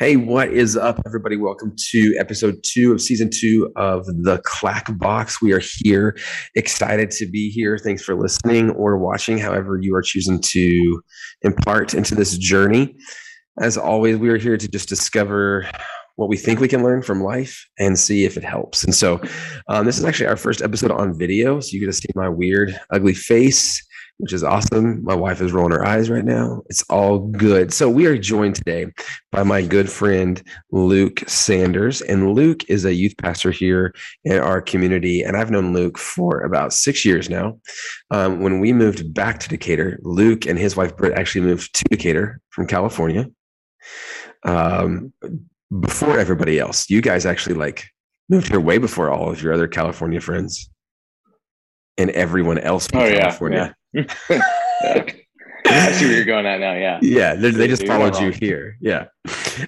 Hey, what is up, everybody? Welcome to episode two of season two of the Clack Box. We are here, excited to be here. Thanks for listening or watching, however, you are choosing to impart into this journey. As always, we are here to just discover what we think we can learn from life and see if it helps. And so, um, this is actually our first episode on video. So, you get to see my weird, ugly face which is awesome. My wife is rolling her eyes right now. It's all good. So we are joined today by my good friend Luke Sanders, and Luke is a youth pastor here in our community. And I've known Luke for about six years now. Um, when we moved back to Decatur, Luke and his wife Britt actually moved to Decatur from California. Um, before everybody else, you guys actually like moved here way before all of your other California friends and everyone else from oh, California. Yeah. I see where you're going at now. Yeah. Yeah. They just followed you here. Yeah.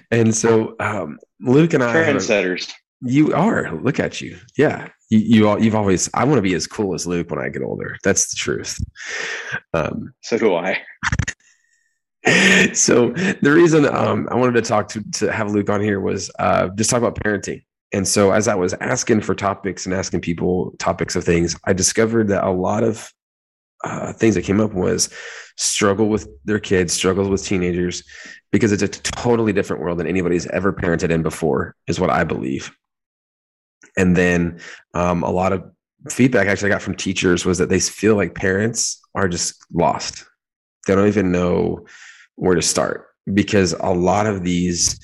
And so um, Luke and I trendsetters. You are. Look at you. Yeah. You, you all, you've always, I want to be as cool as Luke when I get older. That's the truth. Um, so do I. so the reason um, I wanted to talk to, to have Luke on here was uh, just talk about parenting. And so as I was asking for topics and asking people topics of things, I discovered that a lot of uh, things that came up was struggle with their kids, struggles with teenagers, because it's a totally different world than anybody's ever parented in before, is what I believe. And then um, a lot of feedback actually I got from teachers was that they feel like parents are just lost. They don't even know where to start. Because a lot of these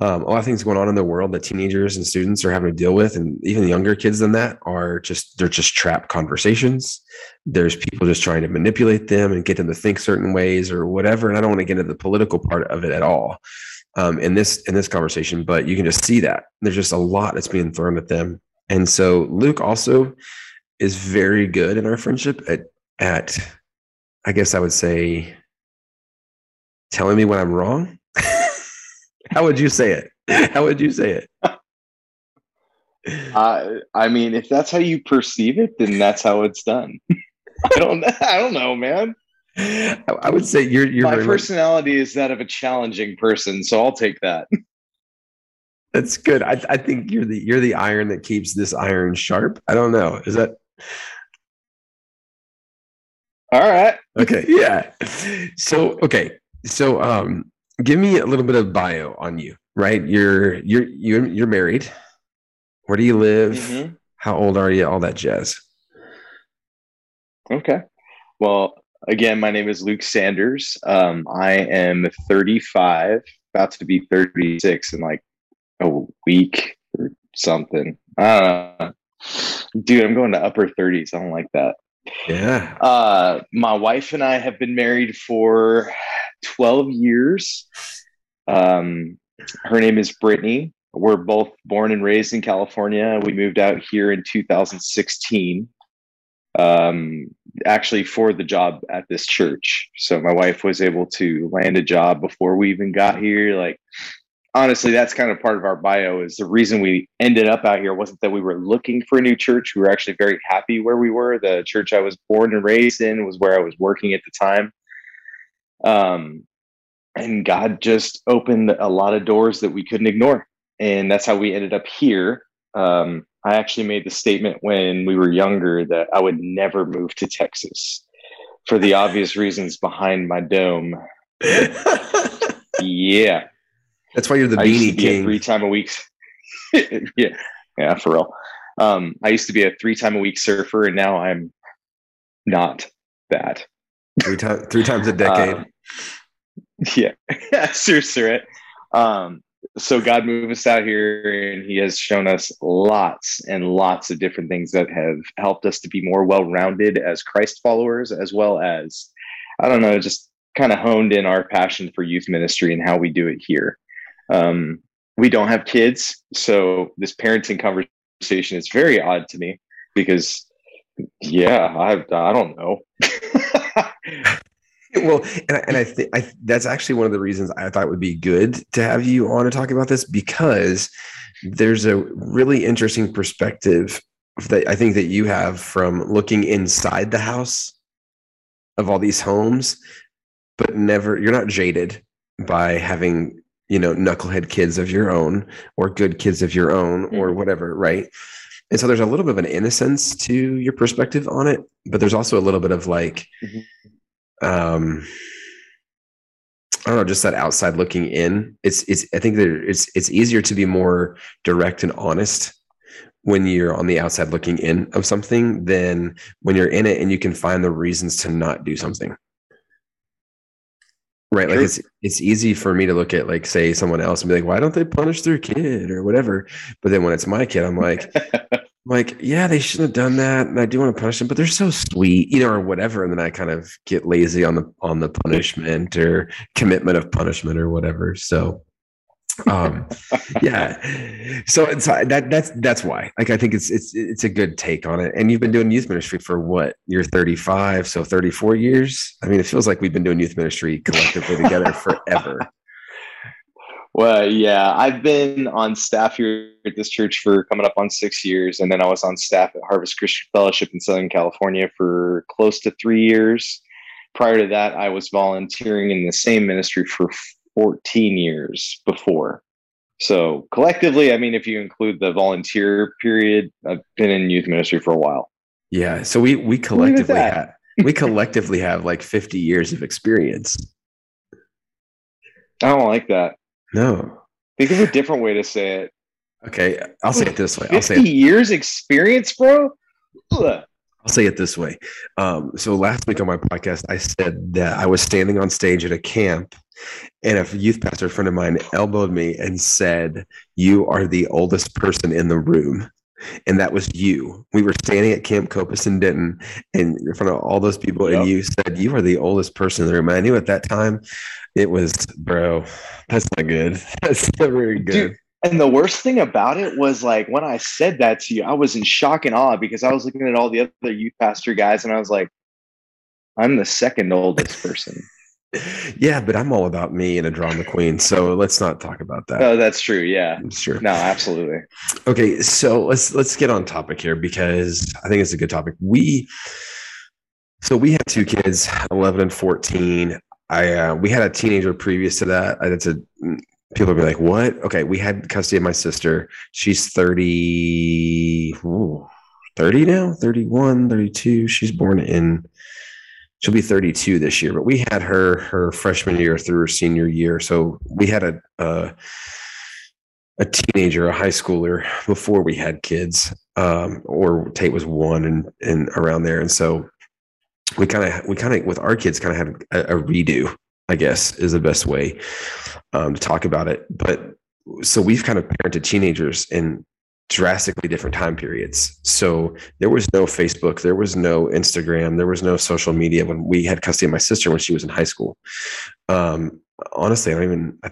um, a lot of things going on in the world that teenagers and students are having to deal with and even younger kids than that are just they're just trapped conversations. There's people just trying to manipulate them and get them to think certain ways or whatever and i don't want to get into the political part of it at all um, in this in this conversation but you can just see that. There's just a lot that's being thrown at them. And so luke also is very good in our friendship at at i guess i would say telling me when i'm wrong how would you say it? How would you say it? Uh, I mean, if that's how you perceive it, then that's how it's done. I don't. I don't know, man. I would say you're. you're My personality much... is that of a challenging person, so I'll take that. That's good. I, I think you're the you're the iron that keeps this iron sharp. I don't know. Is that all right? Okay. Yeah. So okay. So um, give me a little bit of bio on you right? You're you're you're, you're married. Where do you live? Mm-hmm. how old are you? All that jazz. Okay. Well again my name is luke sanders. Um, i am 35 about to be 36 in like a week or something. I know dude i'm going to upper 30s i don't like that. Yeah. Uh, my wife and i have been married for 12 years. Um, her name is Brittany. We're both born and raised in California. We moved out here in 2016, um, actually for the job at this church. So my wife was able to land a job before we even got here. Like, honestly, that's kind of part of our bio. Is the reason we ended up out here wasn't that we were looking for a new church. We were actually very happy where we were. The church I was born and raised in was where I was working at the time. Um, and God just opened a lot of doors that we couldn't ignore. And that's how we ended up here. Um, I actually made the statement when we were younger that I would never move to Texas for the obvious reasons behind my dome. yeah. That's why you're the I beanie king. Three time a week. yeah. Yeah, for real. Um, I used to be a three time a week surfer and now I'm not that. Three times three times a decade. Um, yeah, seriously, right? Um, so God moved us out here, and He has shown us lots and lots of different things that have helped us to be more well-rounded as Christ followers, as well as I don't know, just kind of honed in our passion for youth ministry and how we do it here. Um, we don't have kids, so this parenting conversation is very odd to me because, yeah, I I don't know. well, and I, and I think that's actually one of the reasons I thought it would be good to have you on to talk about this because there's a really interesting perspective that I think that you have from looking inside the house of all these homes, but never you're not jaded by having you know knucklehead kids of your own or good kids of your own or Mhm. whatever right and so there's a little bit of an innocence to your perspective on it but there's also a little bit of like Mhm. Um I don't know, just that outside looking in. It's it's I think that it's it's easier to be more direct and honest when you're on the outside looking in of something than when you're in it and you can find the reasons to not do something. Right. Like it's it's easy for me to look at like say someone else and be like, why don't they punish their kid or whatever? But then when it's my kid, I'm like, like, yeah, they shouldn't have done that, and I do want to punish them, but they're so sweet, you know, or whatever. And then I kind of get lazy on the on the punishment or commitment of punishment or whatever. So, um, yeah. So it's uh, that that's that's why. Like, I think it's it's it's a good take on it. And you've been doing youth ministry for what? You're 35, so 34 years. I mean, it feels like we've been doing youth ministry collectively together forever. Well, yeah, I've been on staff here at this church for coming up on six years, and then I was on staff at Harvest Christian Fellowship in Southern California for close to three years. Prior to that, I was volunteering in the same ministry for 14 years before. So collectively, I mean, if you include the volunteer period, I've been in youth ministry for a while. Yeah. So we we collectively have we collectively have like 50 years of experience. I don't like that. No. Think of a different way to say it. Okay, I'll say it this way. I'll 50 say it, years experience, bro? Ugh. I'll say it this way. Um, so last week on my podcast, I said that I was standing on stage at a camp, and a youth pastor friend of mine elbowed me and said, "You are the oldest person in the room." And that was you. We were standing at Camp Copass in Denton, and in front of all those people, Yep. and you said, "You are the oldest person in the room." And I knew at that time, it was, bro. That's not good. That's not very good. Dude, And the worst thing about it was like when I said that to you, I was in shock and awe because I was looking at all the other youth pastor guys and I was like, I'm the second oldest person. Yeah, but I'm all about me and a drama queen. So let's not talk about that. Oh, that's true. Yeah. Sure. No, absolutely. Okay, so let's let's get on topic here because I think it's a good topic. We so we had two kids, 11 and 14. I uh, we had a teenager previous to that. That's a people be like, "What?" Okay, we had custody of my sister. She's 30 ooh, 30 now, 31, 32. She's born in she'll be 32 this year, but we had her her freshman year through her senior year. So we had a a, a teenager, a high schooler before we had kids. Um, or Tate was one and and around there. And so we kind of we kind of with our kids kind of had a, a redo, I guess is the best way um, to talk about it. But so we've kind of parented teenagers in drastically different time periods. So there was no Facebook, there was no Instagram, there was no social media when we had custody of my sister when she was in high school. Um, honestly, I don't even. I,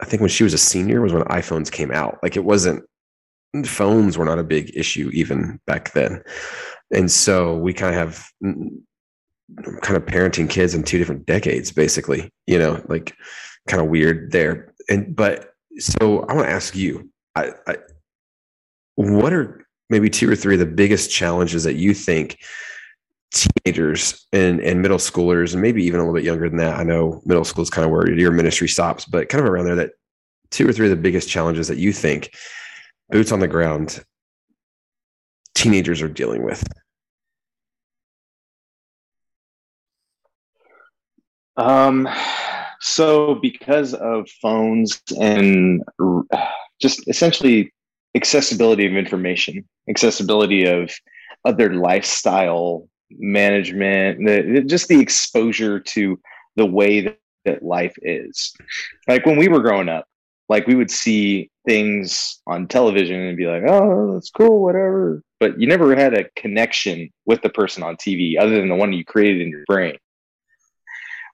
I think when she was a senior was when iPhones came out. Like it wasn't. Phones were not a big issue even back then, and so we kind of have mm, kind of parenting kids in two different decades, basically. You know, like kind of weird there. And but so I want to ask you, I, I, what are maybe two or three of the biggest challenges that you think teenagers and, and middle schoolers, and maybe even a little bit younger than that? I know middle school is kind of where your ministry stops, but kind of around there, that two or three of the biggest challenges that you think boots on the ground teenagers are dealing with. Um, so because of phones and just essentially accessibility of information, accessibility of other lifestyle management, the, just the exposure to the way that, that life is. Like when we were growing up, like we would see things on television and be like, "Oh, that's cool, whatever," but you never had a connection with the person on TV other than the one you created in your brain.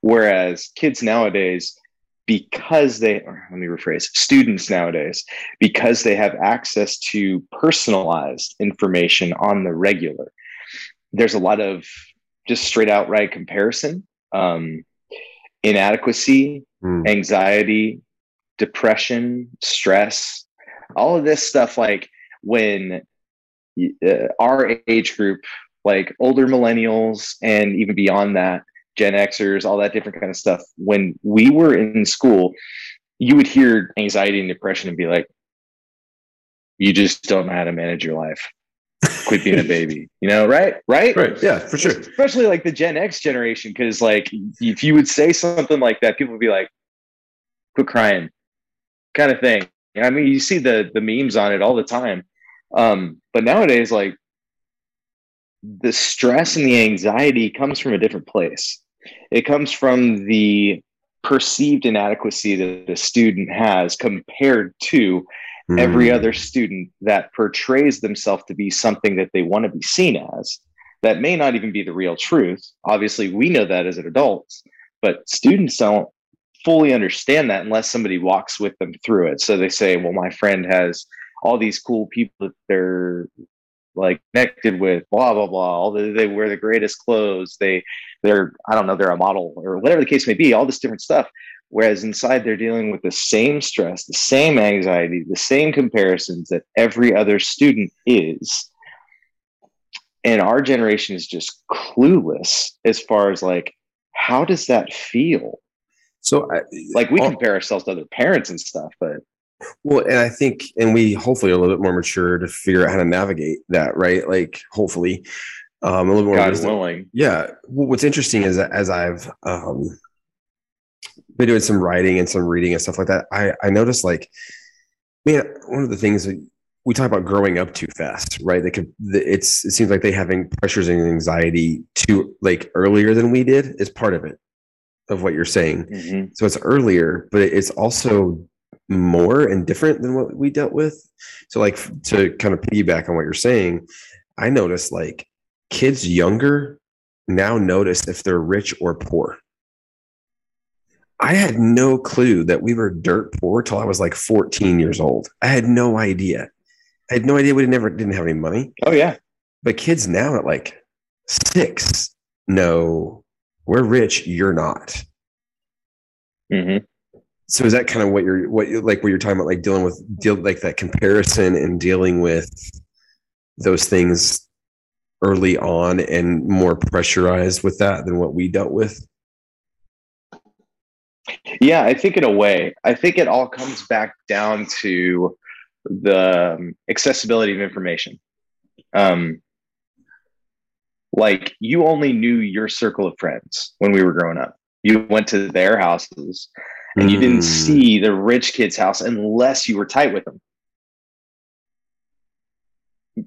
Whereas kids nowadays, because they, or let me rephrase, students nowadays, because they have access to personalized information on the regular, there's a lot of just straight outright comparison, um, inadequacy, Mm. anxiety, depression, stress, all of this stuff. Like when uh, our age group, like older millennials, and even beyond that, Gen Xers, all that different kind of stuff. When we were in school, you would hear anxiety and depression and be like, you just don't know how to manage your life. Quit being a baby, you know, right? Right? Right. Yeah, for sure. Especially like the Gen X generation, because like if you would say something like that, people would be like, quit crying, kind of thing. I mean, you see the the memes on it all the time. Um, but nowadays, like the stress and the anxiety comes from a different place. It comes from the perceived inadequacy that the student has compared to mm. every other student that portrays themselves to be something that they want to be seen as. That may not even be the real truth. Obviously, we know that as adults, but students don't fully understand that unless somebody walks with them through it. So they say, well, my friend has all these cool people that they're like connected with blah blah blah. All the, they wear the greatest clothes. They they're i don't know they're a model or whatever the case may be all this different stuff. Whereas inside they're dealing with the same stress the same anxiety the same comparisons that every other student is. And our generation is just clueless as far as like how does that feel? So I, like we oh compare ourselves to other parents and stuff but well, and I think, and we hopefully are a little bit more mature to figure out how to navigate that, right? Like, hopefully, um, a little more. God willing. Yeah. Well, what's interesting is that as I've um, been doing some writing and some reading and stuff like that, I I noticed like, man, one of the things that we talk about growing up too fast, right? They could. It's it seems like they having pressures and anxiety too like earlier than we did is part of it of what you're saying. Mm-hmm. So it's earlier, but it's also more and different than what we dealt with. So, like to kind of piggyback on what you're saying, I noticed like kids younger now notice if they're rich or poor. I had no clue that we were dirt poor till I was like 14 years old. I had no idea. I had no idea we never didn't have any money. Oh yeah. But kids now at like six know we're rich, you're not. Mm-hmm so is that kind of what you're what like what you're talking about like dealing with deal like that comparison and dealing with those things early on and more pressurized with that than what we dealt with? Yeah i think in a way. I think it all comes back down to the um, accessibility of information. Um like you only knew your circle of friends when we were growing up. You went to their houses and you didn't hmm. see the rich kid's house unless you were tight with them.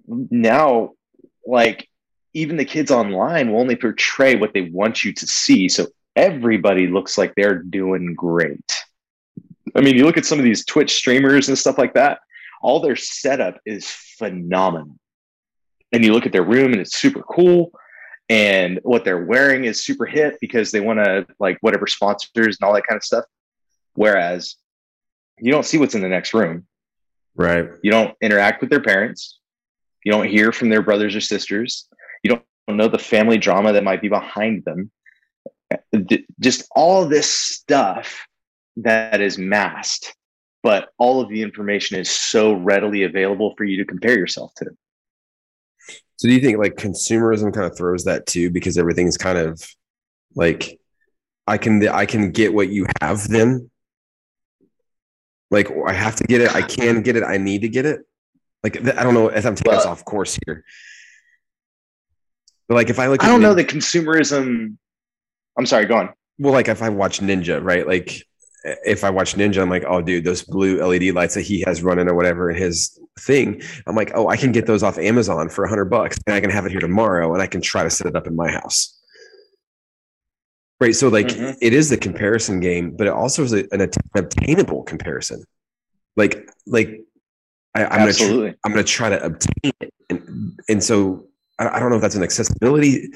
Now, like even the kids online will only portray what they want you to see. So everybody looks like they're doing great. I mean, you look at some of these Twitch streamers and stuff like that, all their setup is phenomenal. And you look at their room and it's super cool. And what they're wearing is super hit because they want to like whatever sponsors and all that kind of stuff. Whereas you don't see what's in the next room. Right. You don't interact with their parents. You don't hear from their brothers or sisters. You don't know the family drama that might be behind them. Just all this stuff that is masked, but all of the information is so readily available for you to compare yourself to. So do you think like consumerism kind of throws that too because everything's kind of like I can I can get what you have then like I have to get it. I can get it. I need to get it. Like I don't know if I'm taking well, us off course here. But like if I look, I don't know the consumerism. I'm sorry. Go on. Well, like if I watch Ninja, right? Like if I watch Ninja, I'm like, oh, dude, those blue LED lights that he has running or whatever in his thing. I'm like, oh, I can get those off Amazon for a hundred bucks, and I can have it here tomorrow, and I can try to set it up in my house. Right. So like mm-hmm. it is the comparison game, but it also is a, an obtainable comparison. Like like I, am gonna tr- I'm gonna try to obtain it, and and so I, I don't know if that's an accessibility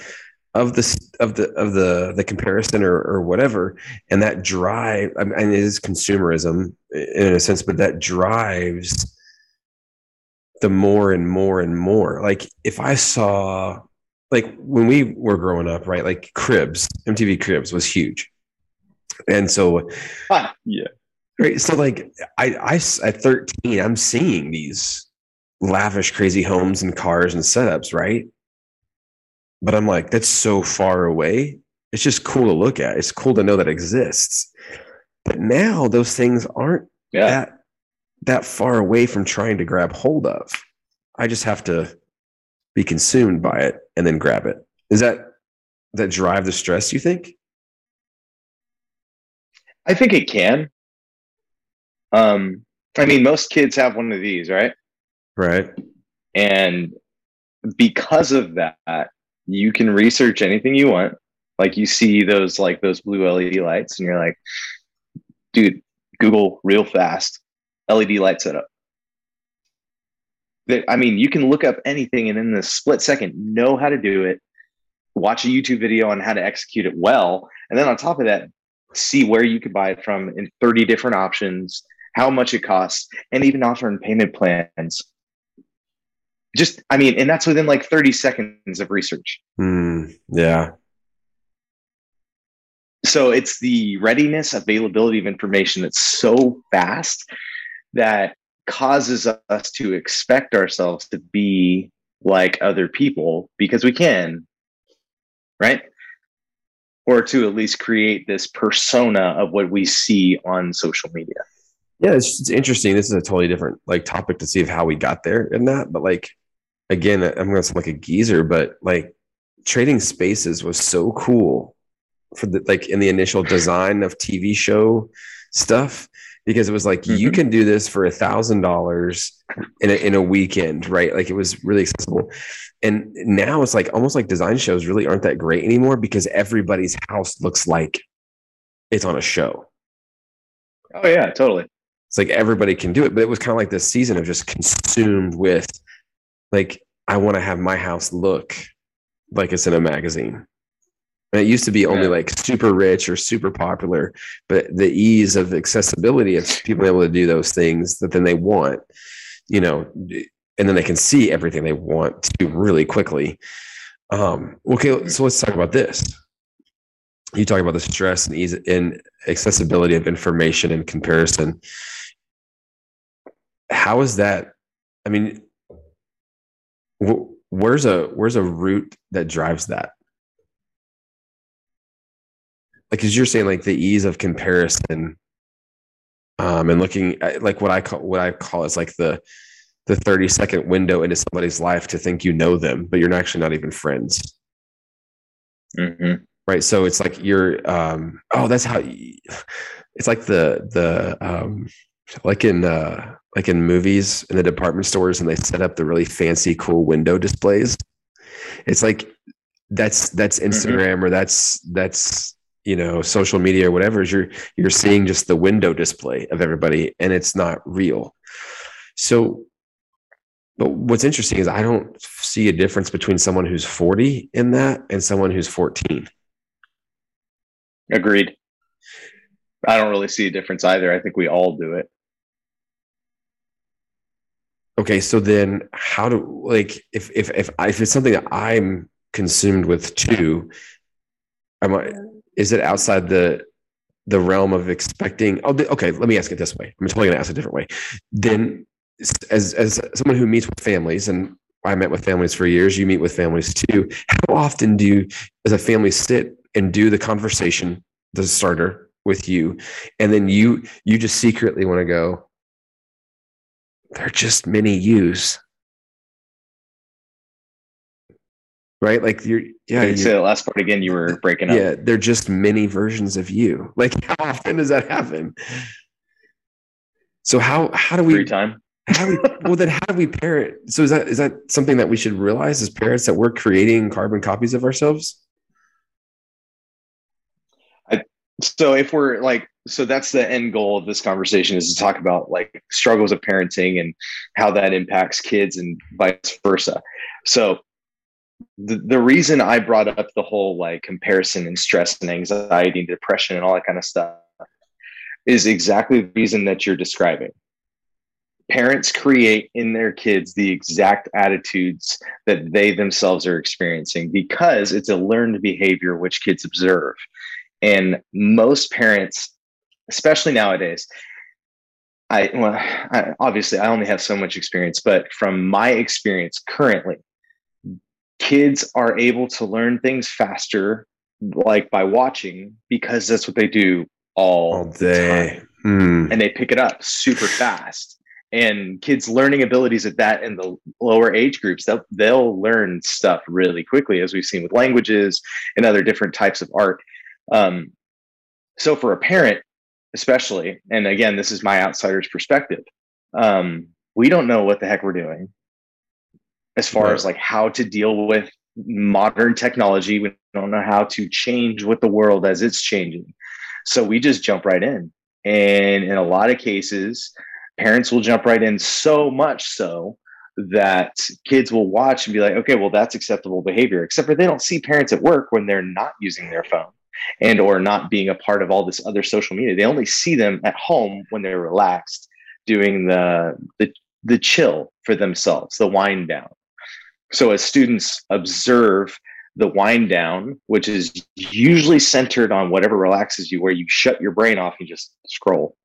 of the of the of the the comparison or or whatever, and that drive. I mean, it is consumerism in a sense, but that drives the more and more and more. Like if I saw like when we were growing up, right? Like Cribs, MTV Cribs was huge, and so ah, yeah, right. So like I, I at thirteen, I'm seeing these lavish, crazy homes and cars and setups, right? But I'm like, that's so far away. It's just cool to look at. It's cool to know that exists. But now those things aren't Yeah. that that far away from trying to grab hold of. I just have to be consumed by it and then grab it. Is that that drive the stress, you think? I think it can. Um, I mean, most kids have one of these, right? Right. And because of that, you can research anything you want. Like you see those like those blue LED lights, and you're like, dude, Google real fast LED light setup. That I mean, you can look up anything and in the split second know how to do it, watch a YouTube video on how to execute it well, and then on top of that, see where you could buy it from in 30 different options, how much it costs, and even offering payment plans. Just, I mean, and that's within like 30 seconds of research. Hmm. yeah. So it's the readiness, availability of information that's so fast that causes us to expect ourselves to be like other people because we can, right? Or to at least create this persona of what we see on social media. Yeah, it's, it's interesting. This is a totally different like topic to see of how we got there in that. But like, again, I'm gonna sound like a geezer, but like trading spaces was so cool for the like in the initial design of TV show stuff because it was like you Mhm. can do this for a thousand dollars in a in a weekend, right? Like it was really accessible. And now it's like almost like design shows really aren't that great anymore because everybody's house looks like it's on a show. Oh, yeah, totally. It's like everybody can do it, but it was kind of like this season of just consumed with like I want to have my house look like it's in a magazine. And it used to be only Yeah. like super rich or super popular, but the ease of accessibility of people able to do those things that then they want, you know, and then they can see everything they want to really quickly. Um, okay, so let's talk about this. You talk about the stress and ease and accessibility of information and comparison. How is that? I mean, wh- where's a where's a route that drives that? Like as you're saying like the ease of comparison um and looking at like what i call what i call is like the the 30 second window into somebody's life to think you know them but you're actually not even friends. Mhm. right? So it's like you're um oh that's how you, it's like the the um like in uh like in movies in the department stores and they set up the really fancy cool window displays. It's like that's that's instagram or that's that's you know social media or whatever is you're you're seeing just the window display of everybody and it's not real so but what's interesting is i don't see a difference between someone who's 40 in that and someone who's 14 Agreed. I don't really see a difference either. I think we all do it. okay so then how do like if if if, if it's something that i'm consumed with too am i is it outside the the realm of expecting oh okay let me ask it this way. I'm totally going to ask it a different way. Then as as someone who meets with families and i met with families for years you meet with families too how often do you as a family sit and do the conversation the starter with you? And then you you just secretly want to go they're just mini yous right like you're yeah you say the last part again. You were breaking up. yeah they're just mini versions of you like how often does that happen so how how do Free we time. how do we well then how do we parent so is that is that something that we should realize as parents that we're creating carbon copies of ourselves So if we're like, so that's the end goal of this conversation is to talk about like struggles of parenting and how that impacts kids and vice versa. So the, reason I brought up the whole like comparison and stress and anxiety and depression and all that kind of stuff is exactly the reason that you're describing. Parents create in their kids the exact attitudes that they themselves are experiencing because it's a learned behavior which kids observe. And most parents, especially nowadays, I well, I, obviously I only have so much experience, but from my experience currently, kids are able to learn things faster, like by watching, because that's what they do all, all day. Mm. And they pick it up super fast. And kids learning abilities at that in the lower age groups, they'll, they'll learn stuff really quickly, as we've seen with languages and other different types of art. Um, so for a parent, especially, and again, this is my outsider's perspective, um, we don't know what the heck we're doing as far right. as like how to deal with modern technology. We don't know how to change with the world as it's changing. So we just jump right in. And in a lot of cases, parents will jump right in so much so that kids will watch and be like, okay, well, that's acceptable behavior, except for they don't see parents at work when they're not using their phone and or not being a part of all this other social media. They only see them at home when they're relaxed doing the the the chill for themselves, the wind down. So as students observe the wind down, which is usually centered on whatever relaxes you, where you shut your brain off and just scroll.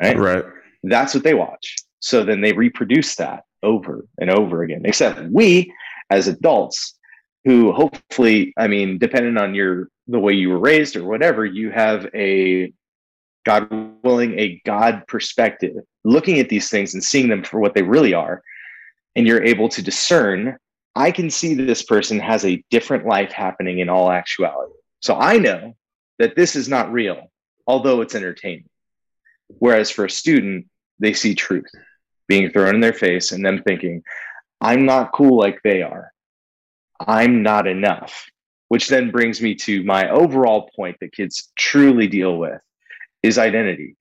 Right. Right. That's what they watch. So then they reproduce that over and over again. Except we, as adults, who hopefully, I mean, depending on your the way you were raised or whatever, you have a God willing, a God perspective, looking at these things and seeing them for what they really are. And you're able to discern I can see this person has a different life happening in all actuality. So I know that this is not real, although it's entertaining. Whereas for a student, they see truth being thrown in their face and them thinking, I'm not cool like they are. I'm not enough. Which then brings me to my overall point that kids truly deal with is identity.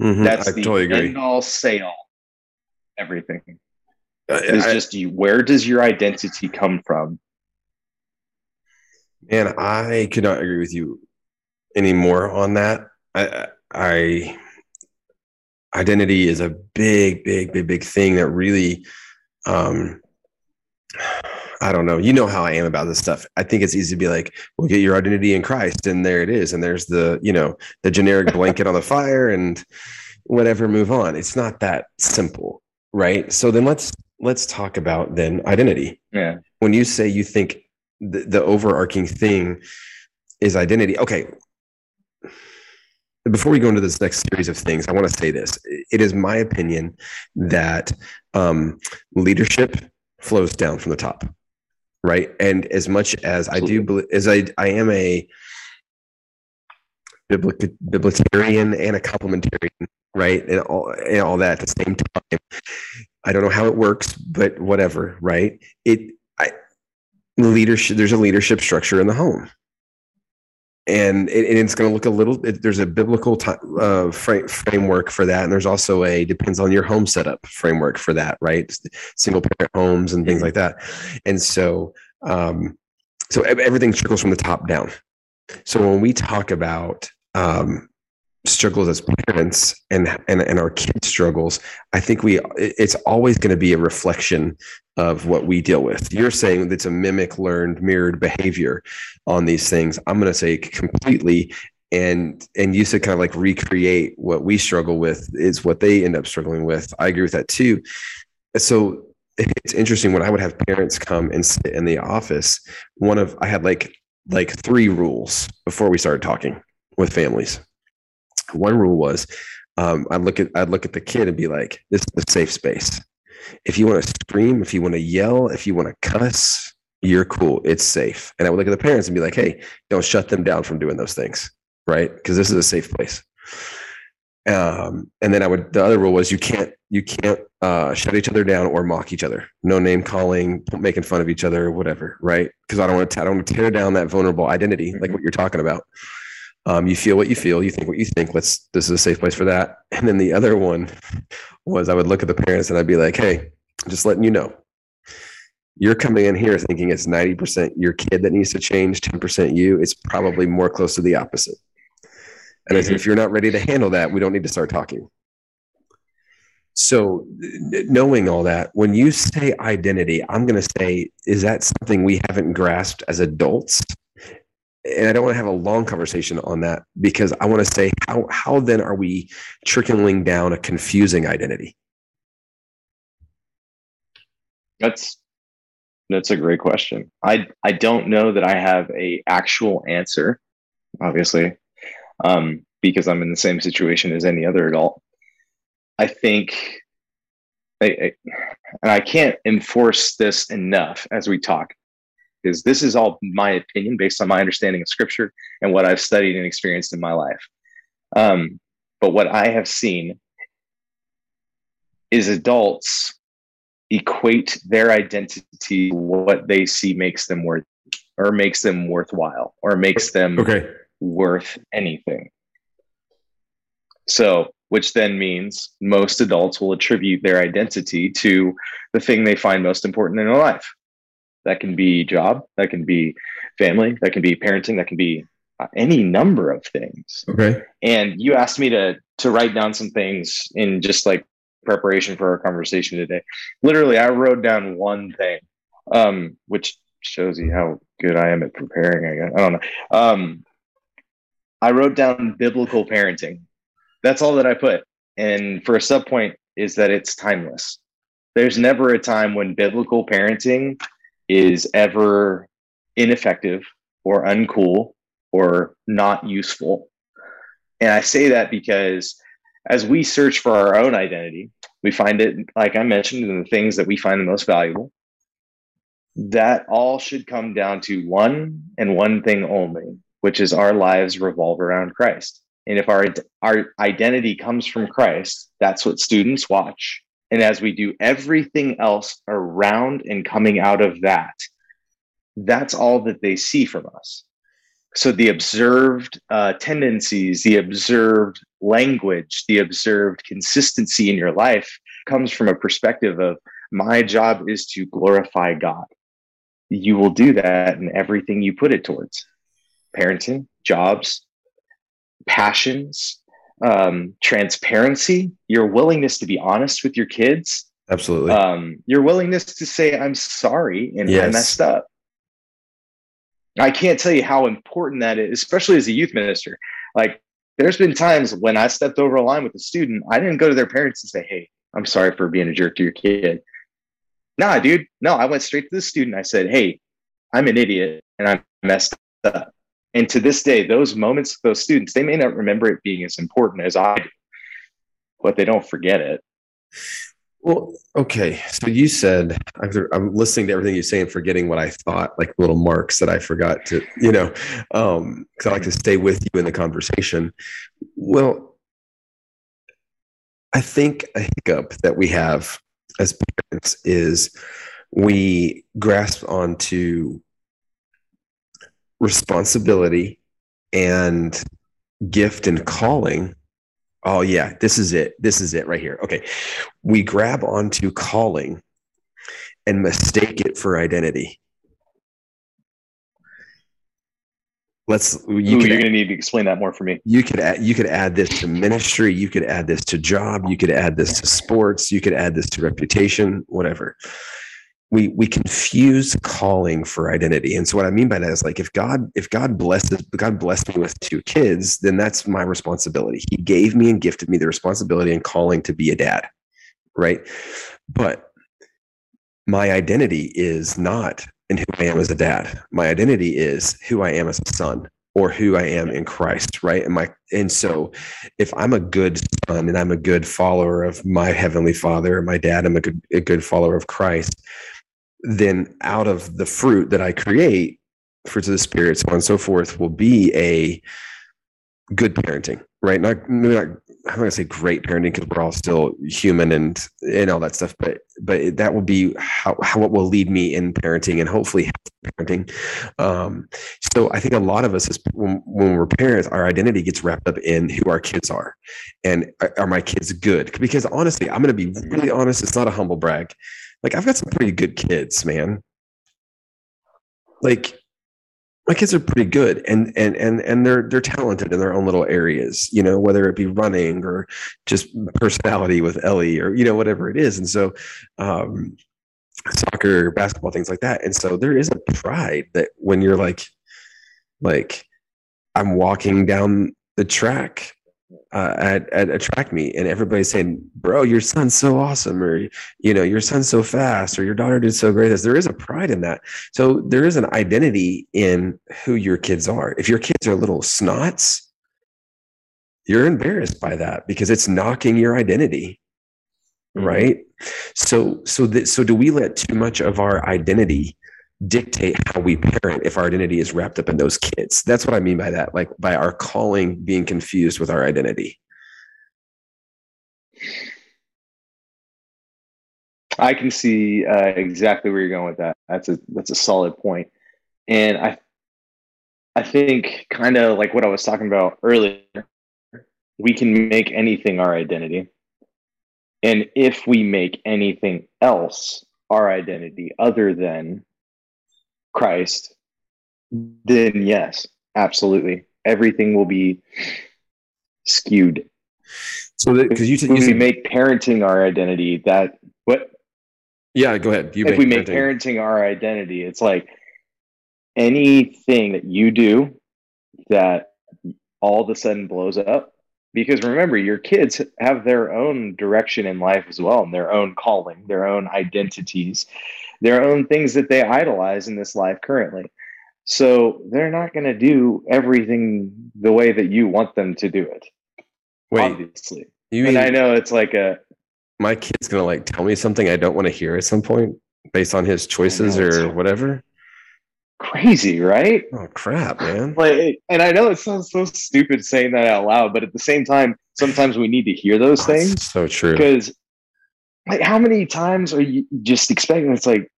Mm-hmm. That's I the totally end all say all, everything. It's just you. Where does your identity come from? And I could not agree with you anymore on that. I, I identity is a big, big, big, big thing that really, um, I don't know. You know how I am about this stuff. I think it's easy to be like, "Well, get your identity in Christ," and there it is. And there's the, you know, the generic blanket on the fire, and whatever. Move on. It's not that simple, right? So then let's let's talk about then identity. Yeah. When you say you think the, the overarching thing is identity, okay. Before we go into this next series of things, I want to say this. It is my opinion that um, leadership flows down from the top, right? And as much as. I do believe, as I, I am a bibliotarian and a complementarian, right? And all, and all that at the same time. I don't know how it works, but whatever, right? It I leadership there's a leadership structure in the home. And, it, and it's going to look a little it, there's a biblical t- uh, frame, framework for that and there's also a depends on your home setup framework for that right single parent homes and things like that and so um, so everything trickles from the top down so when we talk about um, struggles as parents and, and and our kids struggles i think we it's always going to be a reflection of what we deal with. You're saying that it's a mimic learned mirrored behavior on these things. I'm going to say completely and and you said kind of like recreate what we struggle with is what they end up struggling with. I agree with that too. So it's interesting when i would have parents come and sit in the office one of i had like like three rules before we started talking with families one rule was um, I'd look at I'd look at the kid and be like, "This is a safe space. If you want to scream, if you want to yell, if you want to cuss, you're cool. It's safe." And I would look at the parents and be like, "Hey, don't shut them down from doing those things, right? Because this is a safe place." Um, and then I would the other rule was you can't you can't uh, shut each other down or mock each other. No name calling, making fun of each other, whatever, right? Because I don't want to I don't want to tear down that vulnerable identity like what you're talking about. Um, you feel what you feel, you think what you think. Let's this is a safe place for that. And then the other one was I would look at the parents and I'd be like, hey, just letting you know. You're coming in here thinking it's 90% your kid that needs to change, 10% you. It's probably more close to the opposite. And mm-hmm. if you're not ready to handle that, we don't need to start talking. So, knowing all that, when you say identity, I'm going to say, is that something we haven't grasped as adults? And I don't want to have a long conversation on that because I want to say how how then are we trickling down a confusing identity? That's that's a great question. I I don't know that I have a actual answer, obviously, um, because I'm in the same situation as any other adult. I think, I, I, and I can't enforce this enough as we talk, because this is all my opinion based on my understanding of scripture and what I've studied and experienced in my life. Um, but what I have seen is adults equate their identity what they see makes them worth or makes them worthwhile or makes them okay. worth anything. So, which then means most adults will attribute their identity to the thing they find most important in their life. That can be job, that can be family, that can be parenting, that can be uh, any number of things. Okay. And you asked me to to write down some things in just like preparation for our conversation today. Literally, I wrote down one thing, um, which shows you how good I am at preparing. I guess I don't know. Um, I wrote down biblical parenting. That's all that I put. And for a sub point is that it's timeless. There's never a time when biblical parenting is ever ineffective or uncool or not useful. And I say that because as we search for our own identity, we find it, like I mentioned, in the things that we find the most valuable. That all should come down to one and one thing only, which is our lives revolve around Christ. And if our our identity comes from Christ, that's what students watch. And as we do everything else around and coming out of that, that's all that they see from us. So the observed uh, tendencies, the observed language, the observed consistency in your life comes from a perspective of my job is to glorify God. You will do that in everything you put it towards parenting, jobs, passions, um, transparency, your willingness to be honest with your kids. Absolutely. Um, your willingness to say, I'm sorry and yes. I messed up. I can't tell you how important that is, especially as a youth minister. Like, there's been times when I stepped over a line with a student, I didn't go to their parents and say, Hey, I'm sorry for being a jerk to your kid. Nah, dude. No, I went straight to the student. I said, Hey, I'm an idiot and I messed up. And to this day, those moments, those students, they may not remember it being as important as I do, but they don't forget it. Well, okay. So you said I'm listening to everything you say and forgetting what I thought, like little marks that I forgot to, you know, um, because I like to stay with you in the conversation. Well, I think a hiccup that we have as parents is we grasp onto responsibility and gift and calling. Oh yeah this is it. This is it right here. Okay. We grab onto calling and mistake it for identity. Let's you Ooh, you're going to need to explain that more for me. You could add you could add this to ministry. You could add this to job. You could add this to sports. You could add this to reputation whatever we we confuse calling for identity. And so what i mean by that is like if god if god blesses god blessed me with two kids then that's my responsibility. He gave me and gifted me the responsibility and calling to be a dad right? But my identity is not in who i am as a dad. My identity is who i am as a son or who I am in Christ, right? And my and so if I'm a good son and I'm a good follower of my heavenly father, my dad, I'm a good, a good follower of Christ, then out of the fruit that I create, fruits of the spirit, so on and so forth, will be a good parenting, right? Not maybe not I'm not gonna say great parenting because we're all still human and and all that stuff, but but that will be how, how what will lead me in parenting and hopefully parenting. Um, so I think a lot of us, is, when, when we're parents, our identity gets wrapped up in who our kids are, and are, are my kids good? Because honestly, I'm gonna be really honest. It's not a humble brag like I've got some pretty good kids, man. Like my kids are pretty good and and and and they're they're talented in their own little areas, you know, whether it be running or just personality with Ellie or you know whatever it is. And so um soccer, basketball, things like that. And so there is a pride that when you're like like I'm walking down the track uh, at, at a track meet and everybody's saying, bro, your son's so awesome, or, you know, your son's so fast, or your daughter did so great. There is a pride in that. So there is an identity in who your kids are. If your kids are little snots, you're embarrassed by that because it's knocking your identity Mm-hmm. right so so that so do we let too much of our identity dictate how we parent if our identity is wrapped up in those kids that's what i mean by that like by our calling being confused with our identity I can see uh, exactly where you're going with that. That's a that's a solid point, and I I think kind of like what I was talking about earlier. We can make anything our identity, and if we make anything else our identity other than Christ, then yes, absolutely, everything will be skewed. so because you, t- If you we said, make parenting our identity, that what yeah go ahead you if we make parenting. parenting our identity, it's like anything that you do that all of a sudden blows up. Because remember, your kids have their own direction in life as well, and their own calling, their own identities, their own things that they idolize in this life currently. So they're not going to do everything the way that you want them to do it, wait obviously. you And I know it's like a my kid's gonna like tell me something i don't want to hear at some point based on his choices know, or whatever crazy, right? oh crap man like and i know it sounds so stupid saying that out loud but at the same time sometimes we need to hear those things so true because like how many times are you just expecting it's like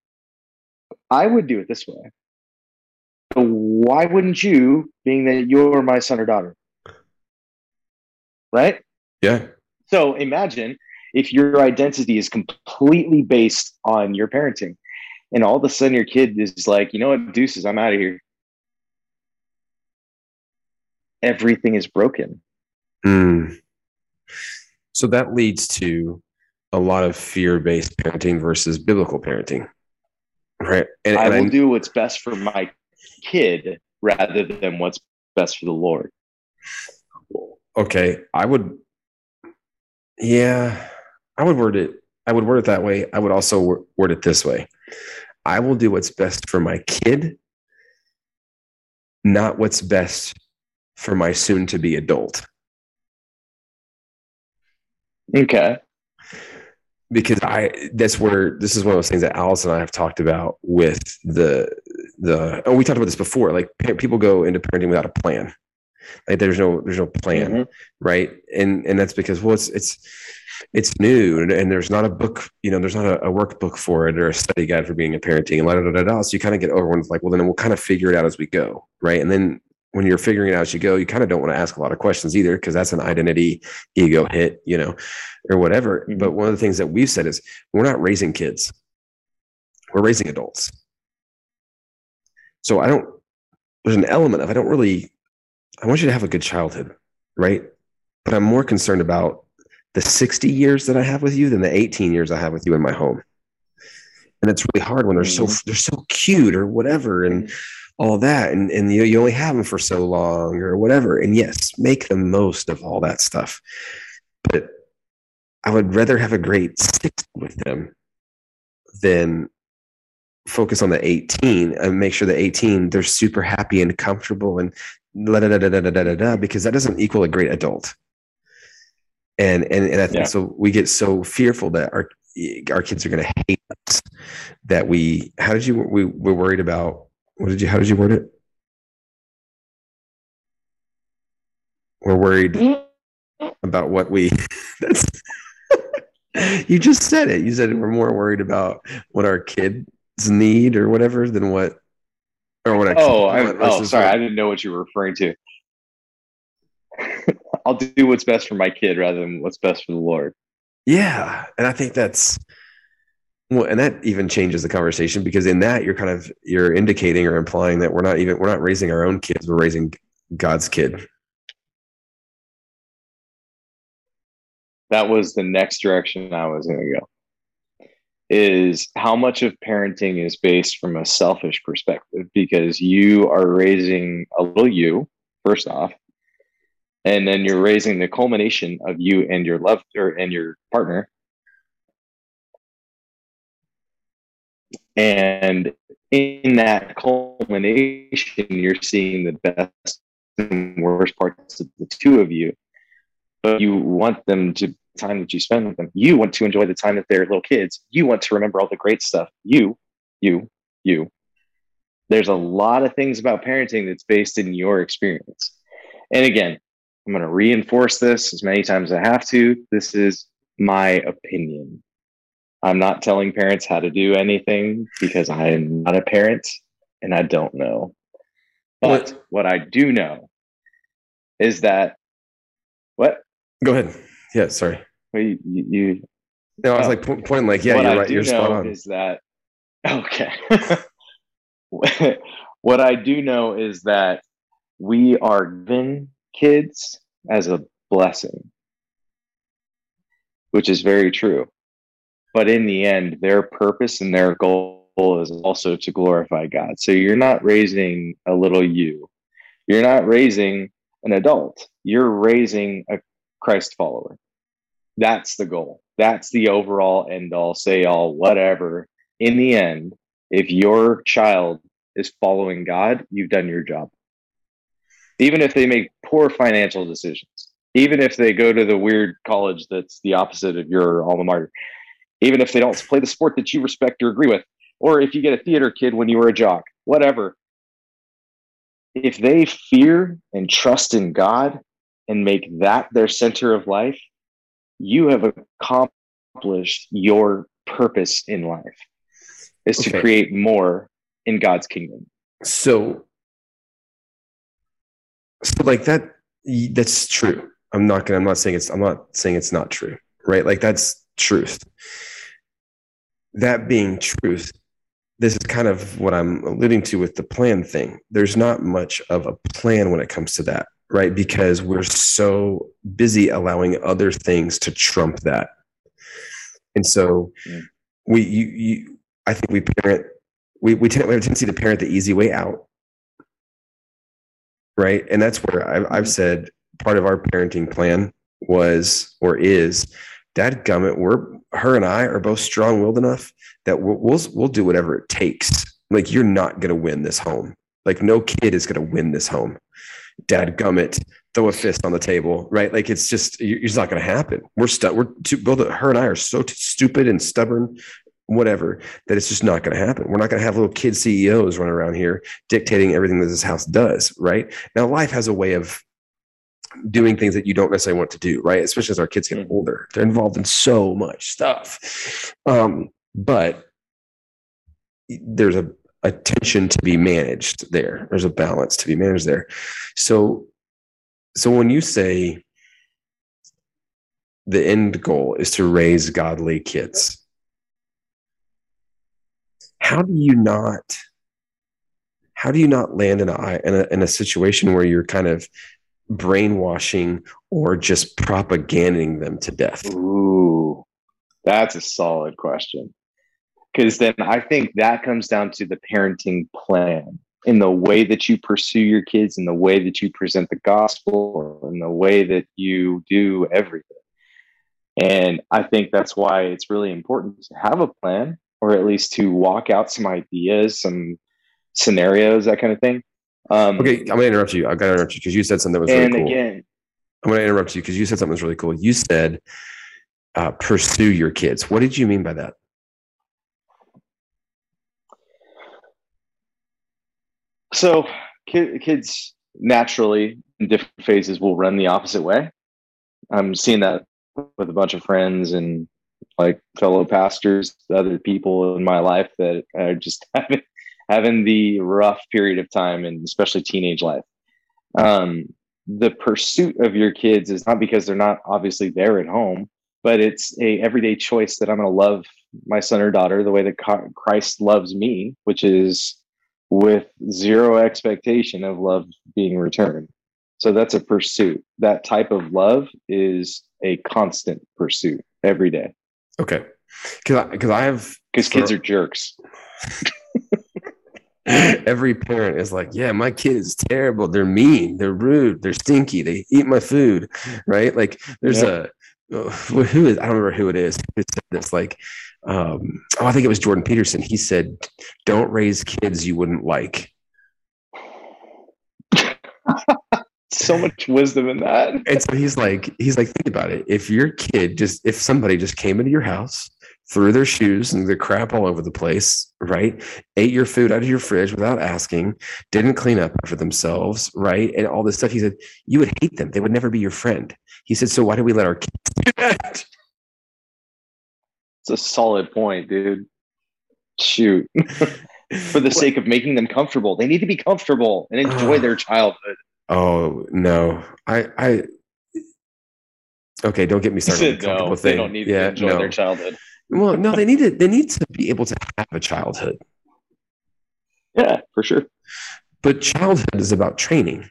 i would do it this way. So why wouldn't you being that you're my son or daughter? Right? Yeah. So imagine if your identity is completely based on your parenting and all of a sudden your kid is like you know what deuces i'm out of here. Everything is broken. Mm. So that leads to a lot of fear-based parenting versus biblical parenting, right? And, I and will do what's best for my kid rather than what's best for the Lord. okay, I would, yeah, I would word it. I would word it that way. I would also word it this way: I will do what's best for my kid, not what's best for my soon-to-be adult. Okay. Because I that's where this is one of those things that Alice and I have talked about with the the oh we talked about this before like people go into parenting without a plan like there's no there's no plan Mhm. right and and that's because well it's it's it's new and, and there's not a book you know there's not a, a workbook for it or a study guide for being a parenting and la, da, da, da, da. so you kind of get overwhelmed like well then we'll kind of figure it out as we go right and then when you're figuring it out as you go you kind of don't want to ask a lot of questions either because that's an identity ego hit you know or whatever. Mhm. but one of the things that we've said is we're not raising kids. We're raising adults. So i don't there's an element of i don't really i want you to have a good childhood right? But i'm more concerned about the 60 years that i have with you than the 18 years i have with you in my home. And it's really hard when they're so they're so cute or whatever and all that and, and you, you only have them for so long or whatever and yes make the most of all that stuff but i would rather have a great 60 with them than focus on the 18 and make sure the 18 they're super happy and comfortable and da da da da da da da da because that doesn't equal a great adult and and, and i think Yeah. so we get so fearful that our our kids are going to hate us that we how did you we we're worried about what did you how did you word it we're worried about what we that's you just said it you said we're more worried about what our kids need or whatever than what or what Oh, kids I, oh, sorry. what- I didn't know what you were referring to. I'll do what's best for my kid rather than what's best for the Lord. Yeah, and I think that's well, and that even changes the conversation because in that you're kind of you're indicating or implying that we're not even we're not raising our own kids, we're raising God's kid. That was the next direction I was going to go. Is how much of parenting is based from a selfish perspective because you are raising a little you, first off, and then you're raising the culmination of you and your love or and your partner. And in that culmination, you're seeing the best and worst parts of the two of you. but you want them to time that you spend with them. You want to enjoy the time that they're little kids. You want to remember all the great stuff. You, you, you. There's a lot of things about parenting that's based in your experience. And again, I'm going to reinforce this as many times as I have to. This is my opinion. I'm not telling parents how to do anything because I am not a parent and I don't know. But what, what I do know is that what? Go ahead. Yeah, sorry. Well, you, you, no, I was uh, like pointing like, yeah, you're right. You're spot on. Is that okay? what I do know is that we are given kids as a blessing, which is very true. But in the end, their purpose and their goal is also to glorify God. So you're not raising a little you, you're not raising an adult, you're raising a Christ follower. That's the goal. That's the overall end all, say all, whatever. In the end, if your child is following God, you've done your job. Even if they make poor financial decisions, even if they go to the weird college that's the opposite of your alma mater, even if they don't play the sport that you respect or agree with, or if you get a theater kid when you were a jock, whatever. If they fear and trust in God and make that their center of life, you have accomplished your purpose in life is okay. to create more in God's kingdom. So, so like that, that's true. I'm not gonna, I'm not saying it's, I'm not saying it's not true, right? Like that's truth. That being truth, this is kind of what I'm alluding to with the plan thing. There's not much of a plan when it comes to that, right? Because we're so busy allowing other things to trump that. And so mm. we, you, you, I think we parent, we, we, tend, we have a tendency to parent the easy way out. Right. And that's where I've, I've mm-hmm. said part of our parenting plan was or is dad gummit, we're her and I are both strong willed enough that we'll, we'll, we'll do whatever it takes. Like you're not going to win this home. Like no kid is going to win this home. Dad gummit, throw a fist on the table, right? Like it's just it's not going to happen. We're stuck. We're too, both her and I are so t- stupid and stubborn, whatever, that it's just not going to happen. We're not going to have little kid CEOs running around here dictating everything that this house does, right? Now life has a way of doing things that you don't necessarily want to do, right? Especially as our kids get mm-hmm. older, they're involved in so much stuff. Um, but there's a, a tension to be managed there. There's a balance to be managed there. So, so when you say the end goal is to raise godly kids, how do you not? How do you not land in a, in a, in a situation where you're kind of brainwashing or just propaganding them to death? Ooh, that's a solid question. Because then I think that comes down to the parenting plan in the way that you pursue your kids, in the way that you present the gospel, in the way that you do everything. And I think that's why it's really important to have a plan or at least to walk out some ideas, some scenarios, that kind of thing. Um, okay, I'm gonna interrupt you. I gotta interrupt you because you said something that was really cool. Again, I'm gonna interrupt you because you said something that's really cool. You said uh, pursue your kids. What did you mean by that? So, kids naturally in different phases will run the opposite way. I'm seeing that with a bunch of friends and like fellow pastors, other people in my life that are just having having the rough period of time and especially teenage life. Um, the pursuit of your kids is not because they're not obviously there at home, but it's a everyday choice that I'm going to love my son or daughter the way that Christ loves me, which is with zero expectation of love being returned. So that's a pursuit. That type of love is a constant pursuit every day. Okay. Because I, I have. Because kids are jerks. every parent is like, yeah, my kid is terrible. They're mean. They're rude. They're stinky. They eat my food. Right. Like there's a, uh, who is, I don't remember who it is. Who said this like, um, oh, I think it was Jordan Peterson. He said, don't raise kids you wouldn't like. so much wisdom in that. And so he's like, he's like, think about it. If your kid just, if somebody just came into your house, threw their shoes and their crap all over the place, right? Ate your food out of your fridge without asking, didn't clean up for themselves, right? And all this stuff. He said, you would hate them. They would never be your friend. He said, so why do we let our kids do that? It's a solid point, dude. Shoot. for the sake of making them comfortable. They need to be comfortable and enjoy uh, their childhood. Oh no, I, I. Okay, don't get me started. Said, no, they don't need yeah, to enjoy no. their childhood. Well, no, they need to. They need to be able to have a childhood. Yeah, for sure. But childhood is about training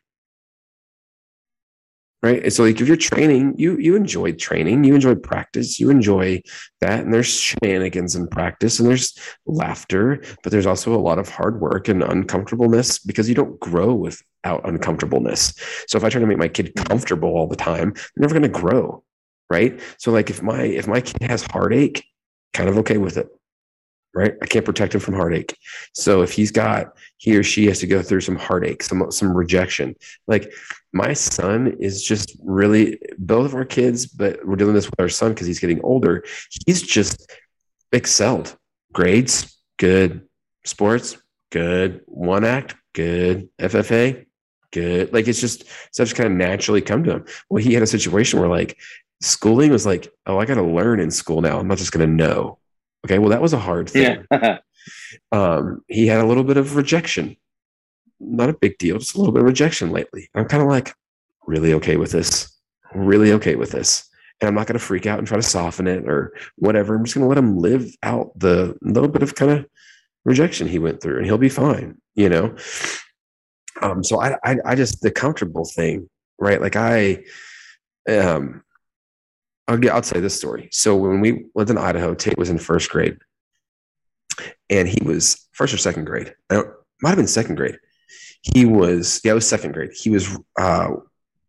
right so like if you're training you you enjoy training you enjoy practice you enjoy that and there's shenanigans in practice and there's laughter but there's also a lot of hard work and uncomfortableness because you don't grow without uncomfortableness so if i try to make my kid comfortable all the time they're never going to grow right so like if my if my kid has heartache kind of okay with it right? I can't protect him from heartache. So if he's got he or she has to go through some heartache, some some rejection. Like my son is just really both of our kids, but we're doing this with our son because he's getting older. He's just excelled. Grades, good. Sports, good. One act, good. FFA, good. Like it's just stuff's kind of naturally come to him. Well, he had a situation where like schooling was like, oh, I got to learn in school now. I'm not just going to know. Okay, well, that was a hard thing. Yeah. um, he had a little bit of rejection. Not a big deal, just a little bit of rejection lately. I'm kind of like, really okay with this. Really okay with this. And I'm not going to freak out and try to soften it or whatever. I'm just going to let him live out the little bit of kind of rejection he went through, and he'll be fine. You know. Um, so I, I, I just the comfortable thing, right? Like I, um, I'll get, I'll tell you this story. So when we lived in Idaho, Tate was in first grade, and he was first or second grade. I might have been second grade. He was yeah, it was second grade. He was uh,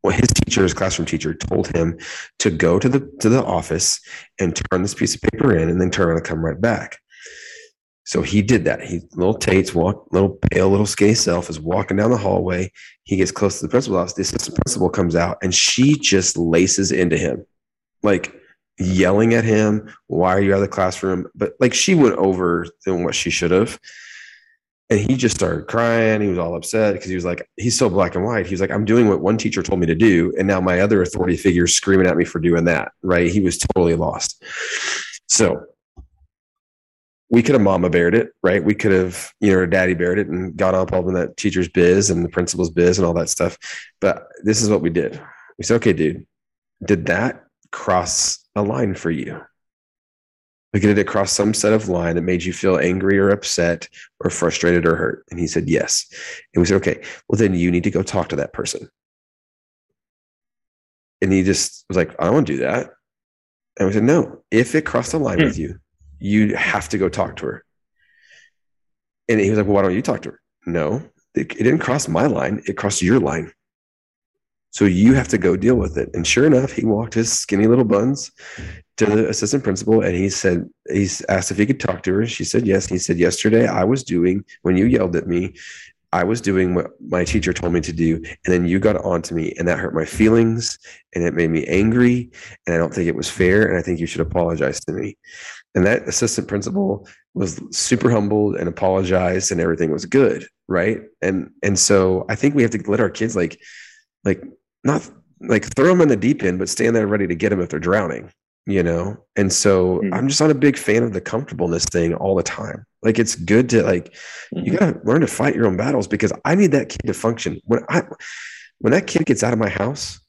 well, his teacher, his classroom teacher, told him to go to the to the office and turn this piece of paper in, and then turn around and come right back. So he did that. He little Tate's walk, little pale, little skinny self is walking down the hallway. He gets close to the principal's office. The assistant principal comes out, and she just laces into him like yelling at him, why are you out of the classroom? But like she went over than what she should have. And he just started crying. He was all upset because he was like, he's so black and white. He was like, I'm doing what one teacher told me to do. And now my other authority figure is screaming at me for doing that. Right. He was totally lost. So we could have mama bared it, right? We could have, you know, daddy bared it and got up all in that teacher's biz and the principal's biz and all that stuff. But this is what we did. We said, okay, dude, did that cross a line for you? Like, did it cross some set of line that made you feel angry or upset or frustrated or hurt? And he said, yes. And we said, okay, well, then you need to go talk to that person. And he just was like, I don't want to do that. And we said, no, if it crossed a line hmm. with you, you have to go talk to her. And he was like, well, why don't you talk to her? No, it, it didn't cross my line. It crossed your line. So you have to go deal with it. And sure enough, he walked his skinny little buns to the assistant principal and he said, he's asked if he could talk to her. She said yes. He said, Yesterday I was doing, when you yelled at me, I was doing what my teacher told me to do. And then you got on to me and that hurt my feelings and it made me angry. And I don't think it was fair. And I think you should apologize to me. And that assistant principal was super humbled and apologized and everything was good. Right. And, and so I think we have to let our kids like, like not like throw them in the deep end, but stand there ready to get them if they're drowning, you know? And so mm-hmm. I'm just not a big fan of the comfortableness thing all the time. Like it's good to like, mm-hmm. you got to learn to fight your own battles because I need that kid to function. When I, when that kid gets out of my house,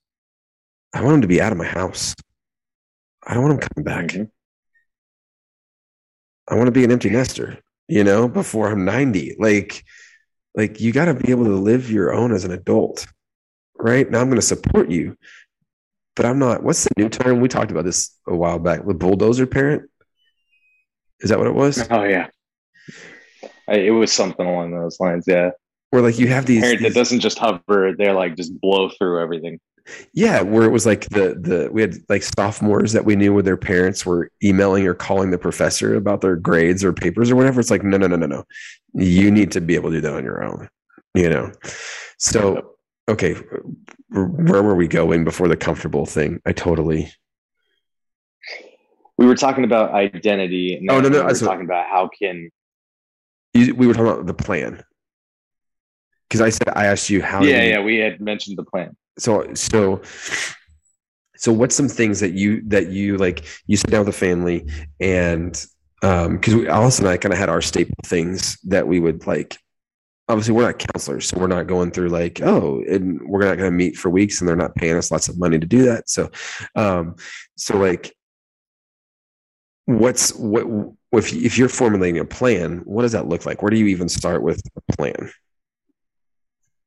I want him to be out of my house. I don't want him coming back. Mm-hmm. I want to be an empty nester, you know, before I'm 90. Like, like you got to be able to live your own as an adult right? Now I'm going to support you, but I'm not. What's the new term? We talked about this a while back. The bulldozer parent. Is that what it was? Oh yeah, it was something along those lines. Yeah, where like you have these parent these, that doesn't just hover; they're like just blow through everything. Yeah, where it was like the the we had like sophomores that we knew where their parents were emailing or calling the professor about their grades or papers or whatever. It's like no, no, no, no, no. You need to be able to do that on your own. You know, so okay, where were we going before the comfortable thing? I totally. We were talking about identity. And Oh, no, no, We were so- talking about how can. You, we were talking about the plan. Because I said I asked you how. Yeah, you- yeah. We had mentioned the plan. so so so what's some things that you that you like you sit down with the family and um because we alice and i kind of had our staple things that we would like obviously we're not counselors so we're not going through like oh and we're not going to meet for weeks and they're not paying us lots of money to do that so um so like what's what if if you're formulating a plan what does that look like where do you even start with a plan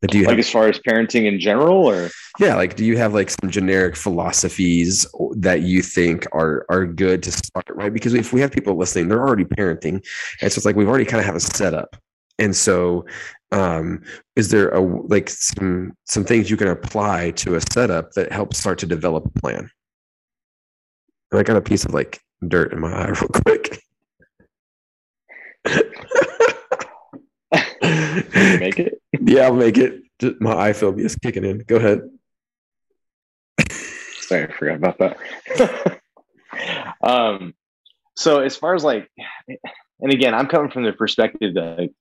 Like, do you Like have as far as parenting in general, or yeah, like do you have like some generic philosophies that you think are are good to start, right? Because if we have people listening, they're already parenting. And so it's like we've already kind of have a setup. And so um is there a like some some things you can apply to a setup that helps start to develop a plan? And I got a piece of like dirt in my eye real quick. make it. Yeah, I'll make it. Just- My eye phobia is kicking in. Go ahead. Sorry, I forgot about that. um, so as far as like, and again, I'm coming from the perspective that like,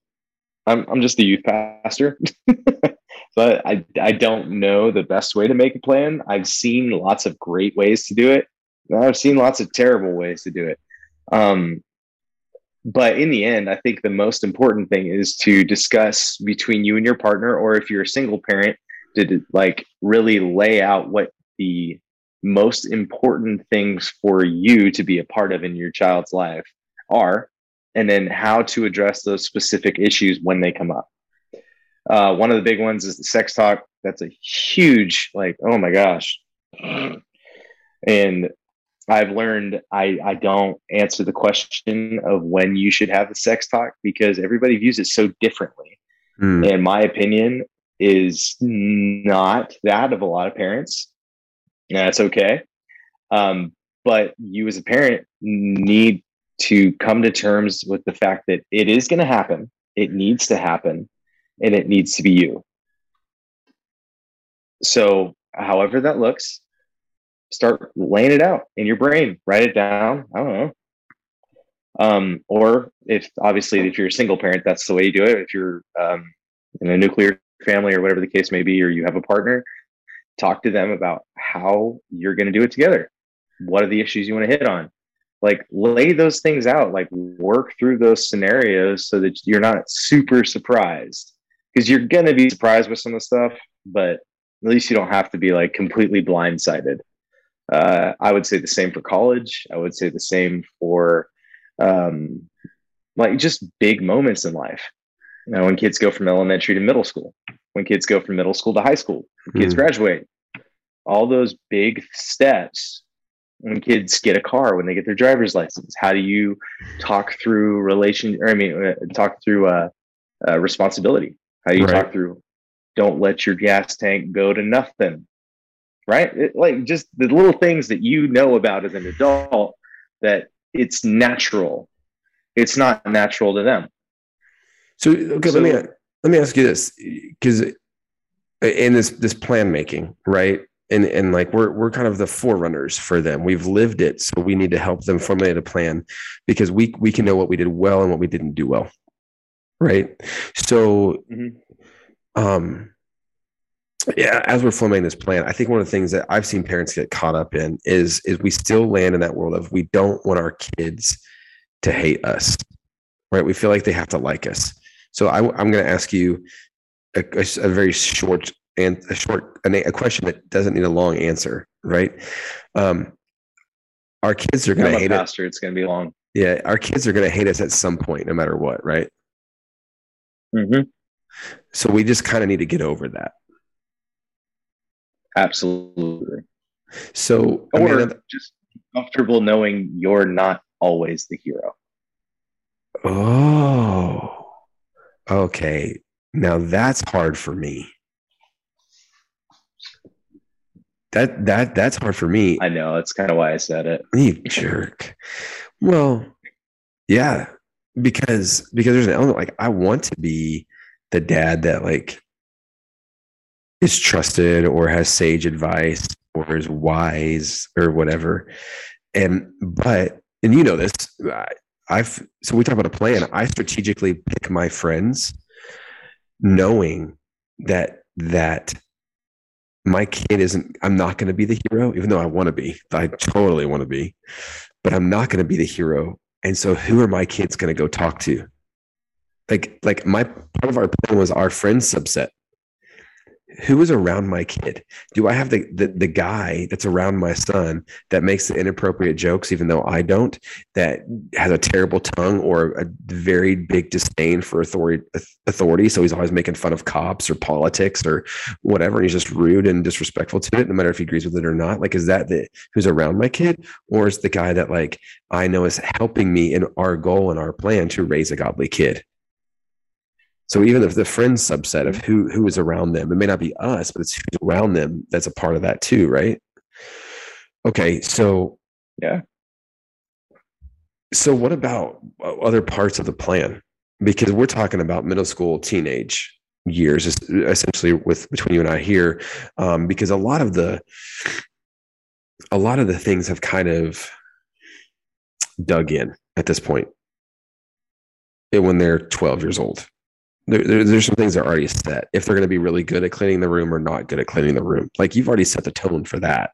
I'm I'm just a youth pastor, but I I don't know the best way to make a plan. I've seen lots of great ways to do it. I've seen lots of terrible ways to do it. Um, but in the end, I think the most important thing is to discuss between you and your partner, or if you're a single parent, to like really lay out what the most important things for you to be a part of in your child's life are, and then how to address those specific issues when they come up. Uh, one of the big ones is the sex talk. That's a huge, like, oh my gosh. And I've learned I, I don't answer the question of when you should have the sex talk because everybody views it so differently Hmm. and my opinion is not that of a lot of parents. And that's okay. Um, but you as a parent need to come to terms with the fact that it is going to happen. It needs to happen and it needs to be you. So, however that looks, start laying it out in your brain, write it down. I don't know. Um, or if obviously if you're a single parent, that's the way you do it. If you're um, in a nuclear family or whatever the case may be, or you have a partner, talk to them about how you're going to do it together. What are the issues you want to hit on? Like lay those things out, like work through those scenarios so that you're not super surprised because you're going to be surprised with some of the stuff, but at least you don't have to be like completely blindsided. Uh, I would say the same for college. I would say the same for um, like just big moments in life. You know, when kids go from elementary to middle school, when kids go from middle school to high school, kids Mhm. graduate, all those big steps. When kids get a car, when they get their driver's license, how do you talk through relation? Or I mean, uh, talk through uh, uh, responsibility. How do you Right. talk through? Don't let your gas tank go to nothing. Right? It, like just the little things that you know about as an adult that it's natural. It's not natural to them. So okay, let me let me ask you this because in this this plan making, right? And and like we're we're kind of the forerunners for them. We've lived it, so we need to help them formulate a plan because we we can know what we did well and what we didn't do well, right? So, Mhm. um, yeah, as we're formulating this plan, I think one of the things that I've seen parents get caught up in is is we still land in that world of we don't want our kids to hate us, right? We feel like they have to like us. So I, am going to ask you a, a- a very short and a short a, a question that doesn't need a long answer, right? Um, our kids are going to hate it. pastor. It's going to be long. Yeah, our kids are going to hate us at some point, no matter what, right? Mm-hmm. So we just kind of need to get over that. Absolutely. So I Or mean, just comfortable knowing you're not always the hero. oh, okay. Now that's hard for me. That that that's hard for me. I know that's kind of why I said it. You jerk. Well, yeah, because because there's an element like I want to be the dad that like is trusted or has sage advice or is wise or whatever. And but and you know this, I've so we talk about a plan. I strategically pick my friends, knowing that that my kid isn't. I'm not going to be the hero, even though I want to be. I totally want to be, but I'm not going to be the hero. And so, who are my kids going to go talk to? Like, like my part of our plan was our friend subset who is around my kid? Do I have the, the, the guy that's around my son that makes the inappropriate jokes, even though I don't? That has a terrible tongue or a very big disdain for authority. Authority, so he's always making fun of cops or politics or whatever. And he's just rude and disrespectful to it, no matter if he agrees with it or not. Like, is that the who's around my kid, or is the guy that like I know is helping me in our goal and our plan to raise a godly kid? So even if the friend subset of who who is around them, it may not be us, but it's who's around them that's a part of that too, right? Okay, so yeah. So what about other parts of the plan? Because we're talking about middle school, teenage years, essentially with between you and I here, um, because a lot of the a lot of the things have kind of dug in at this point when they're 12 years old there, there, there's some things that are already set if they're going to be really good at cleaning the room or not good at cleaning the room. Like you've already set the tone for that.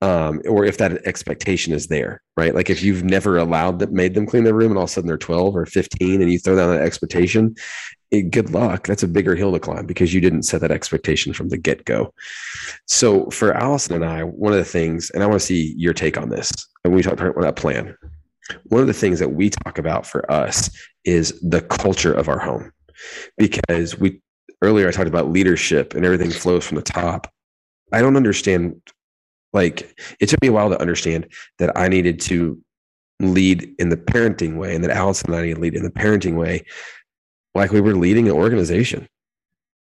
Um, or if that expectation is there right? Like if you've never allowed that made them clean the room and all of a sudden they're 12 or 15 and you throw down that expectation it, good luck. That's a bigger hill to climb because you didn't set that expectation from the get-go. So for allison and i one of the things and i want to see your take on this and we talked about that plan. One of the things that we talk about for us is the culture of our home because we earlier I talked about leadership and everything flows from the top. I don't understand like it took me a while to understand that I needed to lead in the parenting way and that Allison and I need to lead in the parenting way like we were leading an organization.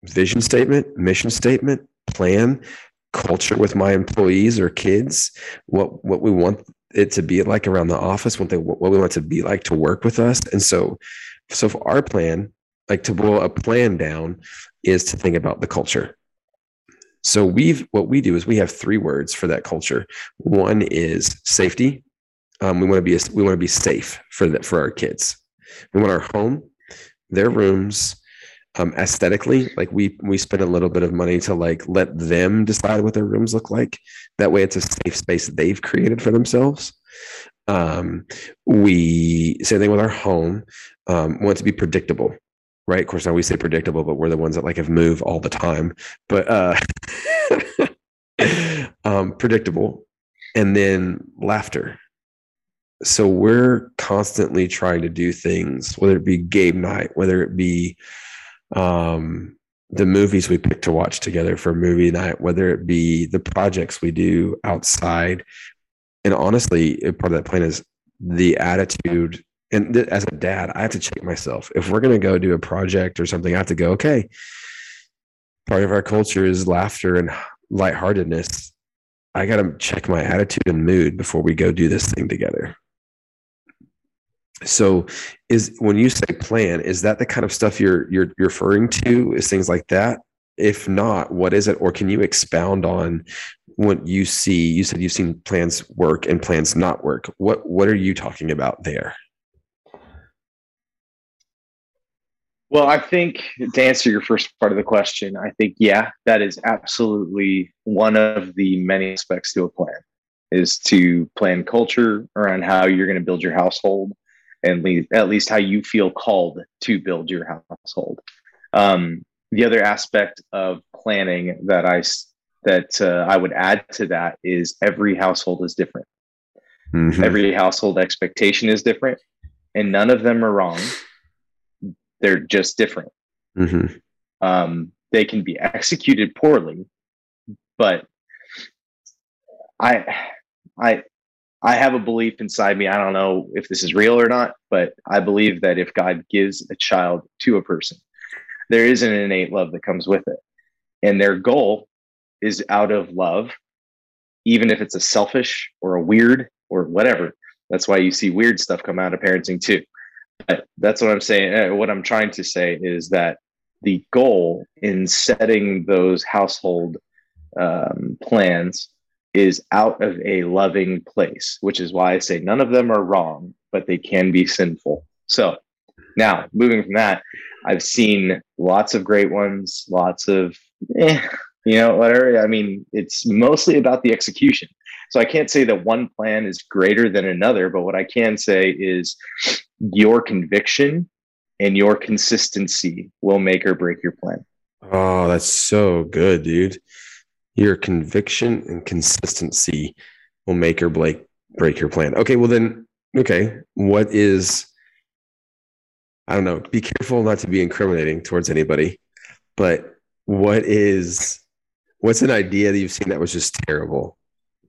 Vision statement, mission statement, plan, culture with my employees or kids, what what we want it to be like around the office, what they what we want to be like to work with us. And so so for our plan like to boil a plan down is to think about the culture. So we've what we do is we have three words for that culture. One is safety. Um, we want to be we want to be safe for for our kids. We want our home, their rooms, um, aesthetically. Like we we spend a little bit of money to like let them decide what their rooms look like. That way, it's a safe space they've created for themselves. Um, we same thing with our home. Um, want to be predictable right? Of course, now we say predictable, but we're the ones that like have moved all the time. But uh, um, predictable, and then laughter. So we're constantly trying to do things, whether it be game night, whether it be um, the movies we pick to watch together for movie night, whether it be the projects we do outside. And honestly, part of that plan is the attitude and th- as a dad, I have to check myself. If we're going to go do a project or something, I have to go, okay, part of our culture is laughter and lightheartedness. I got to check my attitude and mood before we go do this thing together. So is when you say plan, is that the kind of stuff you're you're, you're referring to? Is things like that? If not, what is it? Or can you expound on what you see? You said you've seen plans work and plans not work. What what are you talking about there? Well, I think to answer your first part of the question, I think, yeah, that is absolutely one of the many aspects to a plan is to plan culture around how you're going to build your household and least, at least how you feel called to build your household. Um, the other aspect of planning that I that uh, I would add to that is every household is different. Mm-hmm. Every household expectation is different, and none of them are wrong they're just different. Mm-hmm. Um, they can be executed poorly, but I, I, I have a belief inside me. I don't know if this is real or not, but I believe that if God gives a child to a person, there is an innate love that comes with it. And their goal is out of love, even if it's a selfish or a weird or whatever. That's why you see weird stuff come out of parenting too. But that's what I'm saying. Uh, what I'm trying to say is that the goal in setting those household um, plans is out of a loving place, which is why I say none of them are wrong, but they can be sinful. So now moving from that, I've seen lots of great ones, lots of, eh, you know, whatever. I mean, it's mostly about the execution. So I can't say that one plan is greater than another, but what I can say is your conviction and your consistency will make or break your plan. Oh, that's so good, dude. Your conviction and consistency will make or break break your plan. Okay, well then, okay, what is I don't know, be careful not to be incriminating towards anybody, but what is what's an idea that you've seen that was just terrible?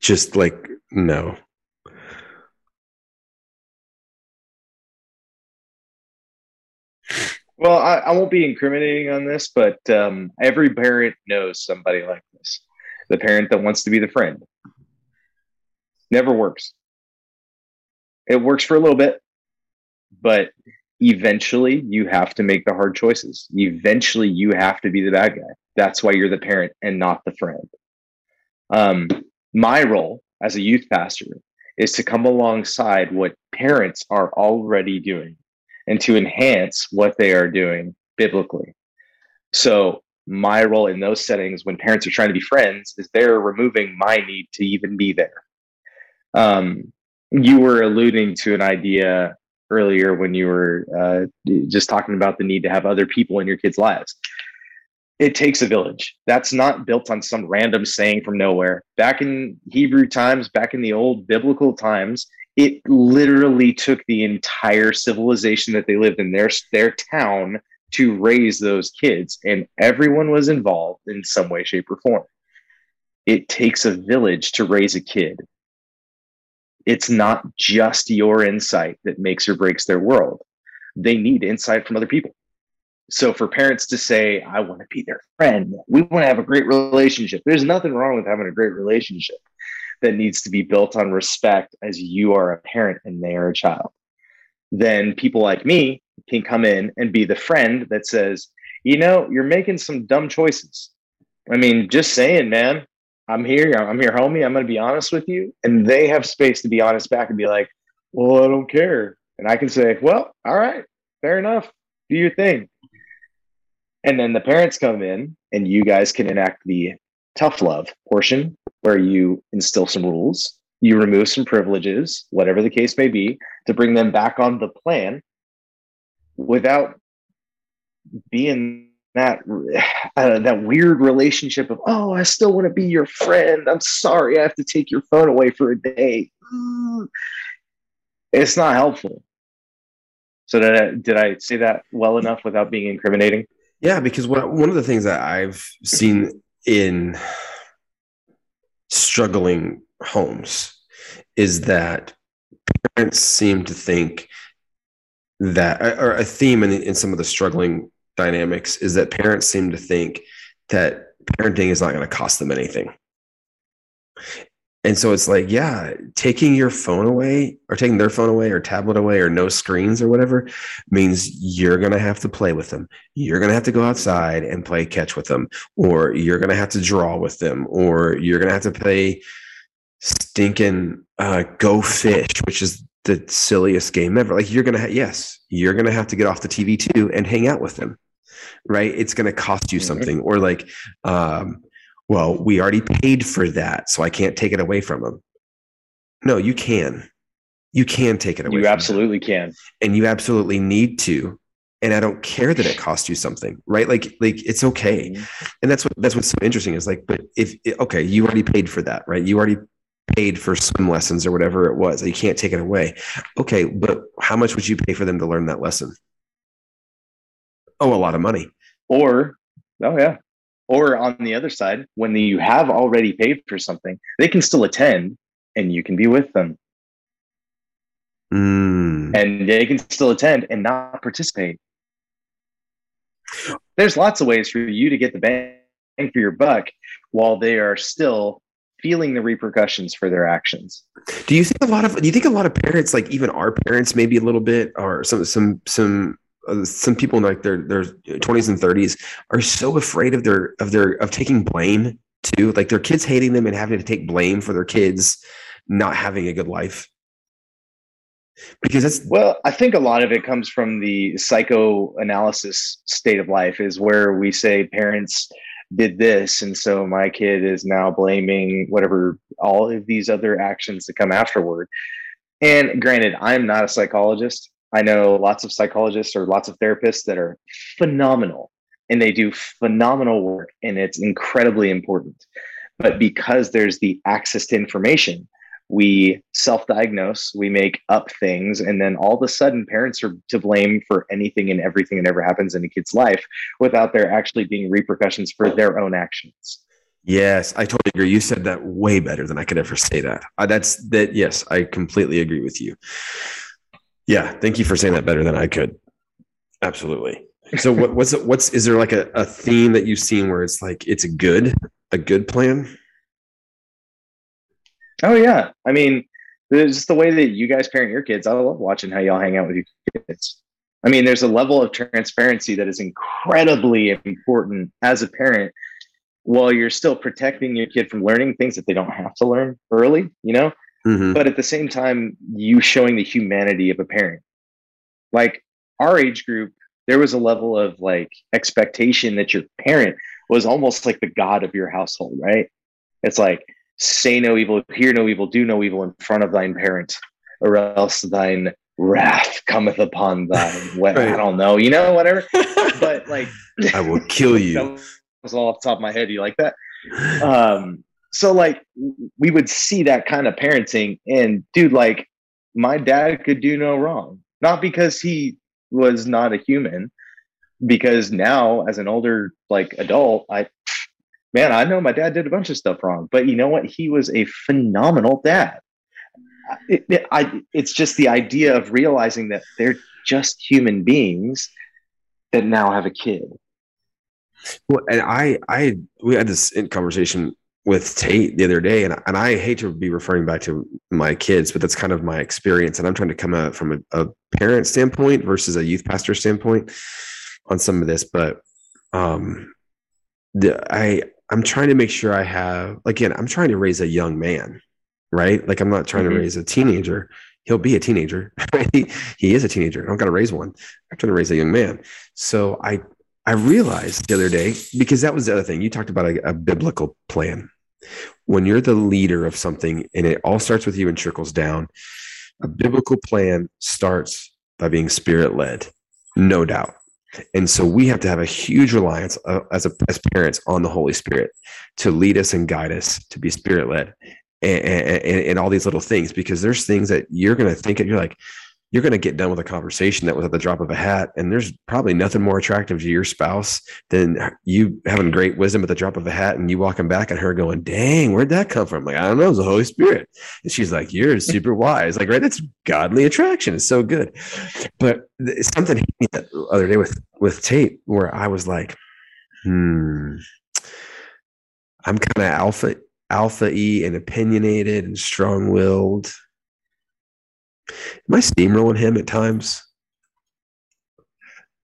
Just like no. Well, I, I won't be incriminating on this, but um, every parent knows somebody like this. The parent that wants to be the friend. Never works. It works for a little bit, but eventually you have to make the hard choices. Eventually you have to be the bad guy. That's why you're the parent and not the friend. Um, my role as a youth pastor is to come alongside what parents are already doing and to enhance what they are doing biblically. So, my role in those settings when parents are trying to be friends is they're removing my need to even be there. Um, you were alluding to an idea earlier when you were uh, just talking about the need to have other people in your kids' lives. It takes a village. That's not built on some random saying from nowhere. Back in Hebrew times, back in the old biblical times, it literally took the entire civilization that they lived in their their town to raise those kids and everyone was involved in some way shape or form it takes a village to raise a kid it's not just your insight that makes or breaks their world they need insight from other people so for parents to say i want to be their friend we want to have a great relationship there's nothing wrong with having a great relationship that needs to be built on respect as you are a parent and they are a child. Then people like me can come in and be the friend that says, you know, you're making some dumb choices. I mean, just saying, man, I'm here. I'm here, homie. I'm going to be honest with you. And they have space to be honest back and be like, well, I don't care. And I can say, well, all right, fair enough. Do your thing. And then the parents come in and you guys can enact the tough love portion where you instill some rules, you remove some privileges, whatever the case may be, to bring them back on the plan without being that uh, that weird relationship of oh I still want to be your friend. I'm sorry I have to take your phone away for a day. It's not helpful. So did I, did I say that well enough without being incriminating? Yeah, because what, one of the things that I've seen in struggling homes is that parents seem to think that, or a theme in, in some of the struggling dynamics is that parents seem to think that parenting is not going to cost them anything. And so it's like, yeah, taking your phone away or taking their phone away or tablet away or no screens or whatever means you're going to have to play with them. You're going to have to go outside and play catch with them, or you're going to have to draw with them, or you're going to have to play stinking uh, go fish, which is the silliest game ever. Like you're going to, ha- yes, you're going to have to get off the TV too and hang out with them. Right. It's going to cost you mm-hmm. something. Or like, um, well, we already paid for that, so I can't take it away from them. No, you can. You can take it away. You absolutely them. can. And you absolutely need to. And I don't care that it costs you something, right? Like, like it's okay. Mm-hmm. And that's what that's what's so interesting is like, but if okay, you already paid for that, right? You already paid for swim lessons or whatever it was. You can't take it away. Okay, but how much would you pay for them to learn that lesson? Oh, a lot of money. Or, oh yeah, or on the other side, when you have already paid for something, they can still attend and you can be with them. Mm. And they can still attend and not participate. There's lots of ways for you to get the bang for your buck while they are still feeling the repercussions for their actions. Do you think a lot of do you think a lot of parents, like even our parents, maybe a little bit, or some some some Uh, some people in like their their 20s and 30s are so afraid of their of their of taking blame too. Like their kids hating them and having to take blame for their kids not having a good life. Because that's well i think a lot of it comes from the psychoanalysis state of life is where we say parents did this and so my kid is now blaming whatever all of these other actions that come afterward. And granted i'm not a psychologist i know lots of psychologists or lots of therapists that are phenomenal and they do phenomenal work and it's incredibly important. But because there's the access to information we self-diagnose we make up things and then all of a sudden parents are to blame for anything and everything that ever happens in a kid's life without there actually being repercussions for their own actions. Yes i totally agree. You said that way better than i could ever say that. Uh, that's that yes i completely agree with you yeah thank you for saying that better than i could absolutely so what, what's what's is there like a, a theme that you've seen where it's like it's a good a good plan Oh yeah, I mean, just the way that you guys parent your kids. I love watching how y'all hang out with your kids. I mean, there's a level of transparency that is incredibly important as a parent, while you're still protecting your kid from learning things that they don't have to learn early. You know, mm-hmm. but at the same time, you showing the humanity of a parent. Like our age group, there was a level of like expectation that your parent was almost like the god of your household, right? It's like say no evil, hear no evil, do no evil in front of thine parent, or else thine wrath cometh upon thine. right. I don't know, you know, whatever. but like, I will kill you. that was all off the top of my head. You like that? Um, so like, we would see that kind of parenting, and dude, like, my dad could do no wrong, not because he was not a human, because now as an older like adult, I man, I know my dad did a bunch of stuff wrong, but you know what? He was a phenomenal dad. It, it, I, it's just the idea of realizing that they're just human beings that now have a kid. Well, and I, I, we had this conversation with Tate the other day, and, and I hate to be referring back to my kids, but that's kind of my experience. And I'm trying to come out from a, a parent standpoint versus a youth pastor standpoint on some of this. But um, the, I, I'm trying to make sure I have again, I'm trying to raise a young man, right? Like I'm not trying mm-hmm. to raise a teenager. He'll be a teenager. he, he is a teenager. I don't got to raise one. I'm trying to raise a young man. So I I realized the other day because that was the other thing you talked about a, a biblical plan. When you're the leader of something and it all starts with you and trickles down, a biblical plan starts by being spirit led, no doubt. And so we have to have a huge reliance uh, as a, as parents on the Holy Spirit to lead us and guide us to be spirit led and, and, and, all these little things because there's things that you're going to think and you're like, you're going to get done with a conversation that was at the drop of a hat. And there's probably nothing more attractive to your spouse than you having great wisdom at the drop of a hat and you walking back at her going, dang, where'd that come from? Like, I don't know, it's the Holy Spirit. And she's like, you're super wise. Like, right. That's godly attraction. It's so good. But something the other day with, with Tate where I was like, hmm, I'm kind of alpha, alpha E and opinionated and strong willed am I steamrolling him at times?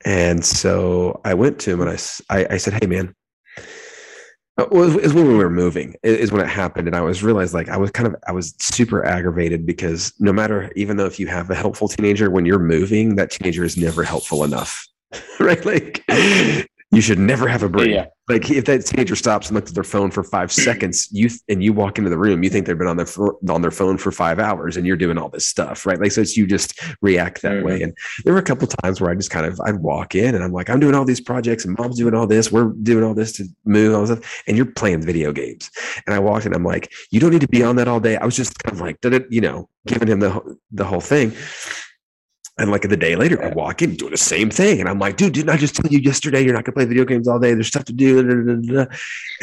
And so I went to him and I, I, I said, Hey, man, uh, it was when we were moving is when it happened. And i was realized like i was kind of i was super aggravated because no matter even though if you have a helpful teenager when you're moving that teenager is never helpful enough right? Like you should never have a break. Yeah. Like if that teenager stops and looks at their phone for five seconds, you th- and you walk into the room, you think they've been on their on their phone for five hours, and you're doing all this stuff, right? Like so, it's you just react that mm-hmm. way. And there were a couple times where I just kind of I'd walk in and I'm like, I'm doing all these projects, and mom's doing all this, we're doing all this to move all this stuff, and you're playing video games. And I walked in, I'm like, you don't need to be on that all day. I was just kind of like, did it, you know, giving him the the whole thing. And like the day later, I walk in doing the same thing. And I'm like, dude, didn't I just tell you yesterday you're not gonna play video games all day? There's stuff to do. And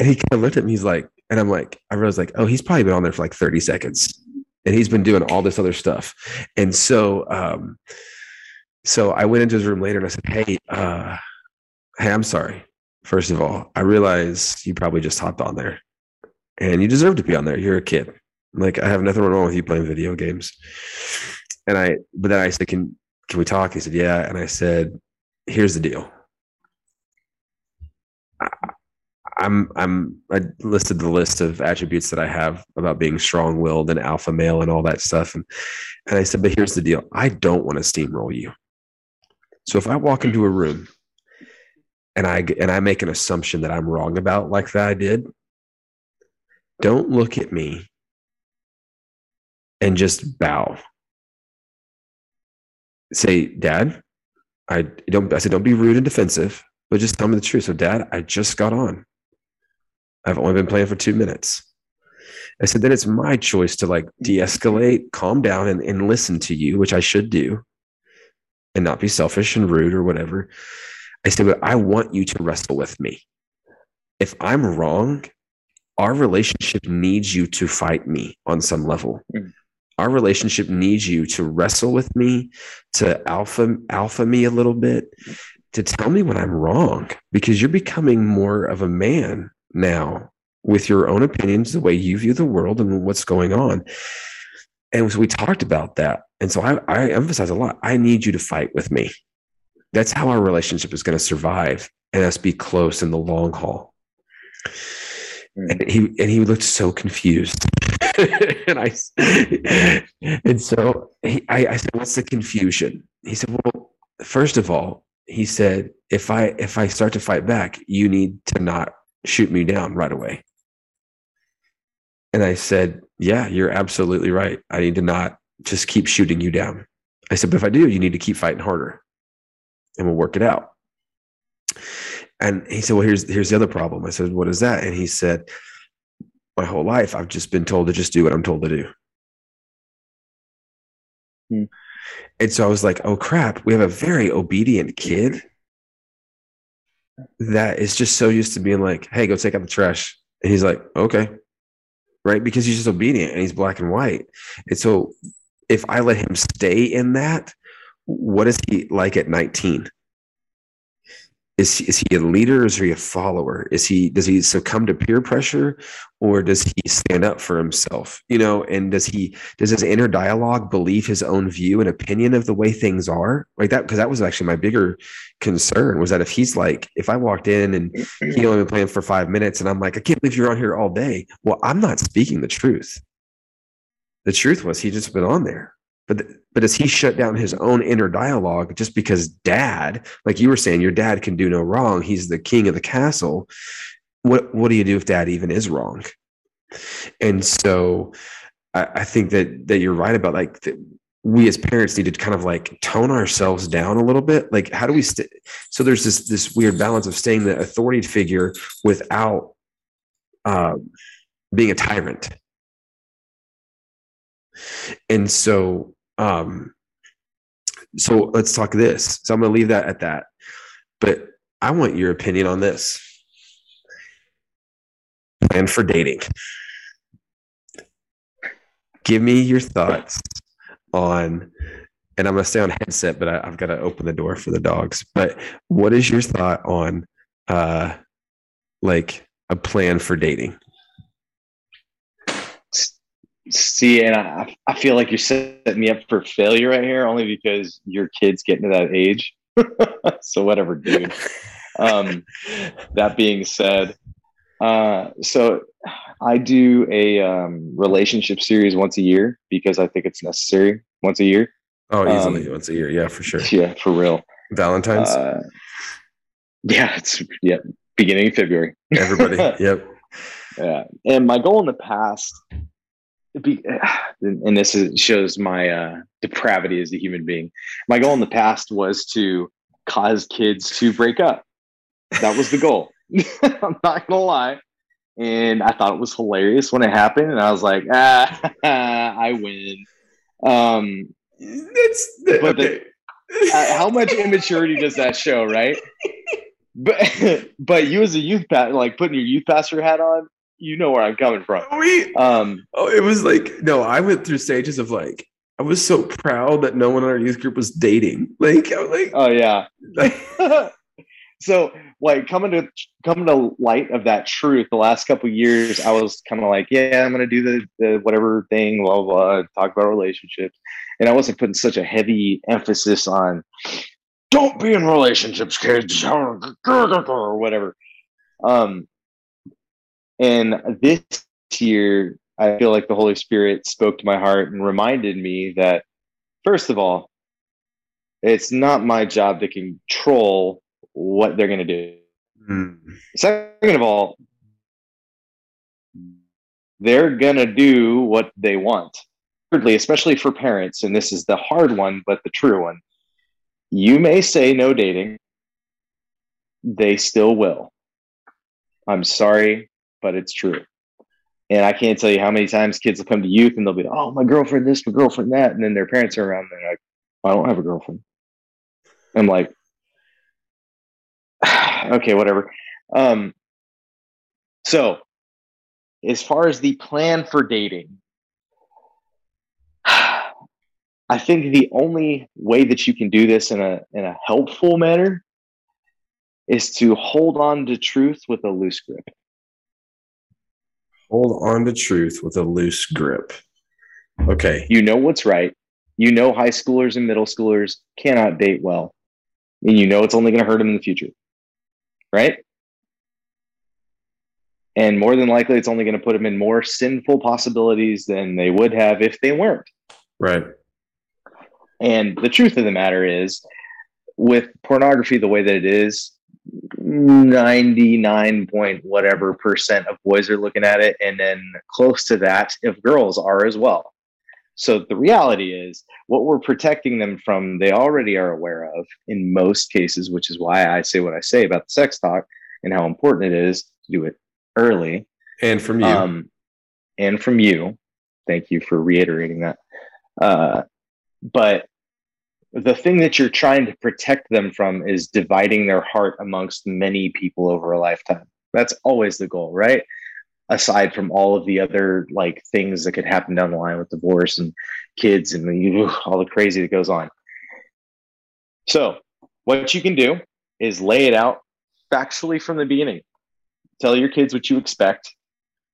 he kind of looked at me, he's like, and I'm like, I realized like, oh, he's probably been on there for like 30 seconds. And he's been doing all this other stuff. And so um, so I went into his room later and I said, Hey, uh, hey, I'm sorry. First of all, I realize you probably just hopped on there and you deserve to be on there. You're a kid. Like I have nothing wrong with you playing video games. And I, but then I said, can can we talk? He said, yeah. And I said, here's the deal. I'm I'm I listed the list of attributes that I have about being strong-willed and alpha male and all that stuff, and and I said, but here's the deal: I don't want to steamroll you. So if I walk into a room and I and I make an assumption that I'm wrong about, like that I did, don't look at me and just bow. Say, Dad, I don't. I said, don't be rude and defensive, but just tell me the truth. So, Dad, I just got on. I've only been playing for two minutes. I said, then it's my choice to like de escalate, calm down, and, and listen to you, which I should do, and not be selfish and rude or whatever. I said, but I want you to wrestle with me. If I'm wrong, our relationship needs you to fight me on some level. Mm. Our relationship needs you to wrestle with me, to alpha alpha me a little bit, to tell me when I'm wrong, because you're becoming more of a man now with your own opinions, the way you view the world and what's going on. And so we talked about that. And so I, I emphasize a lot. I need you to fight with me. That's how our relationship is going to survive and us be close in the long haul. Mm. And he and he looked so confused. and I and so he, I, I said, "What's the confusion?" He said, "Well, first of all, he said, if I if I start to fight back, you need to not shoot me down right away." And I said, "Yeah, you're absolutely right. I need to not just keep shooting you down." I said, "But if I do, you need to keep fighting harder, and we'll work it out." And he said, "Well, here's here's the other problem." I said, "What is that?" And he said, "My whole life, I've just been told to just do what I'm told to do." Hmm. And so I was like, "Oh crap! We have a very obedient kid that is just so used to being like, hey, go take out the trash,' and he's like, okay." Right, because he's just obedient and he's black and white. And so, if I let him stay in that, what is he like at 19? Is he, is he a leader? Or is he a follower? Is he does he succumb to peer pressure or does he stand up for himself? You know and does he does his inner dialogue believe his own view and opinion of the way things are? Like that because that was actually my bigger concern was that if he's like if i walked in and he only been playing for five minutes and i'm like i can't believe you're on here all day well i'm not speaking the truth. The truth was he just been on there. But but as he shut down his own inner dialogue just because dad like you were saying your dad can do no wrong. He's the king of the castle. What what do you do if dad even is wrong? And so i, I think that that you're right about like the, we as parents need to kind of like tone ourselves down a little bit. Like how do we st- so there's this this weird balance of staying the authority figure without uh, being a tyrant. And so um, so let's talk this. So I'm going to leave that at that. But I want your opinion on this. Plan for dating. Give me your thoughts on, and I'm going to stay on headset, but I, have got to open the door for the dogs. But what is your thought on, uh, like a plan for dating? See, and I, I feel like you're setting me up for failure right here, only because your kid's getting to that age. so whatever, dude. Um, that being said, uh, so I do a um, relationship series once a year because I think it's necessary once a year. Oh, easily um, once a year, yeah, for sure. Yeah, for real. Valentine's. Uh, yeah, it's yeah, beginning of February. Everybody, yep. Yeah, and my goal in the past be, and this is, shows my uh, depravity as a human being. My goal in the past was to cause kids to break up. That was the goal. I'm not gonna lie, and I thought it was hilarious when it happened, and I was like, ah, I win. Um, that's but okay. the, uh, how much immaturity does that show, right? But but you as a youth pastor, like putting your youth pastor hat on, you know where I'm coming from. We, um, oh, it was like no, I went through stages of like I was so proud that no one in our youth group was dating. Like, I was like, oh yeah. so like coming to coming to light of that truth, the last couple years, I was kind of like, yeah, I'm gonna do the, the whatever thing, blah, blah blah, talk about relationships, and I wasn't putting such a heavy emphasis on don't be in relationships, kids, or whatever. Um, and this year, I feel like the Holy Spirit spoke to my heart and reminded me that, first of all, it's not my job to control what they're going to do. Mm. Second of all, they're going to do what they want. Thirdly, especially for parents, and this is the hard one, but the true one, you may say no dating, they still will. I'm sorry, but it's true. And I can't tell you how many times kids will come to youth and they'll be, like, oh, my girlfriend this, my girlfriend that. And then their parents are around and they're like, I don't have a girlfriend. I'm like, okay, whatever. Um, so, as far as the plan for dating, I think the only way that you can do this in a in a helpful manner is to hold on to truth with a loose grip. Hold on to truth with a loose grip. Okay. You know what's right. You know high schoolers and middle schoolers cannot date well. And you know it's only going to hurt them in the future. Right? And more than likely, it's only going to put them in more sinful possibilities than they would have if they weren't. Right. And the truth of the matter is, with pornography the way that it is, 99 point whatever percent of boys are looking at it, and then close to that if girls are as well. So the reality is, what we're protecting them from, they already are aware of in most cases, which is why I say what I say about the sex talk and how important it is to do it early. And from you. Um, and from you. Thank you for reiterating that. Uh, but the thing that you're trying to protect them from is dividing their heart amongst many people over a lifetime. That's always the goal, right? Aside from all of the other like things that could happen down the line with divorce and kids and all the crazy that goes on. So, what you can do is lay it out factually from the beginning. Tell your kids what you expect,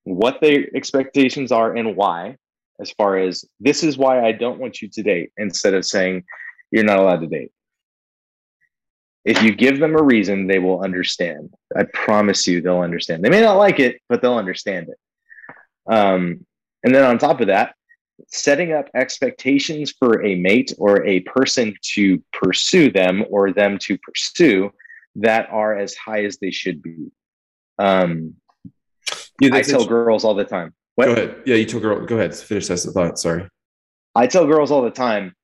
what their expectations are, and why. As far as this is why I don't want you to date, instead of saying, you're not allowed to date. If you give them a reason, they will understand. I promise you, they'll understand. They may not like it, but they'll understand it. Um, and then on top of that, setting up expectations for a mate or a person to pursue them or them to pursue that are as high as they should be. Um, yeah, I tell girls all the time. What? Go ahead. Yeah, you told girl. Go ahead. Finish that thought. Sorry. I tell girls all the time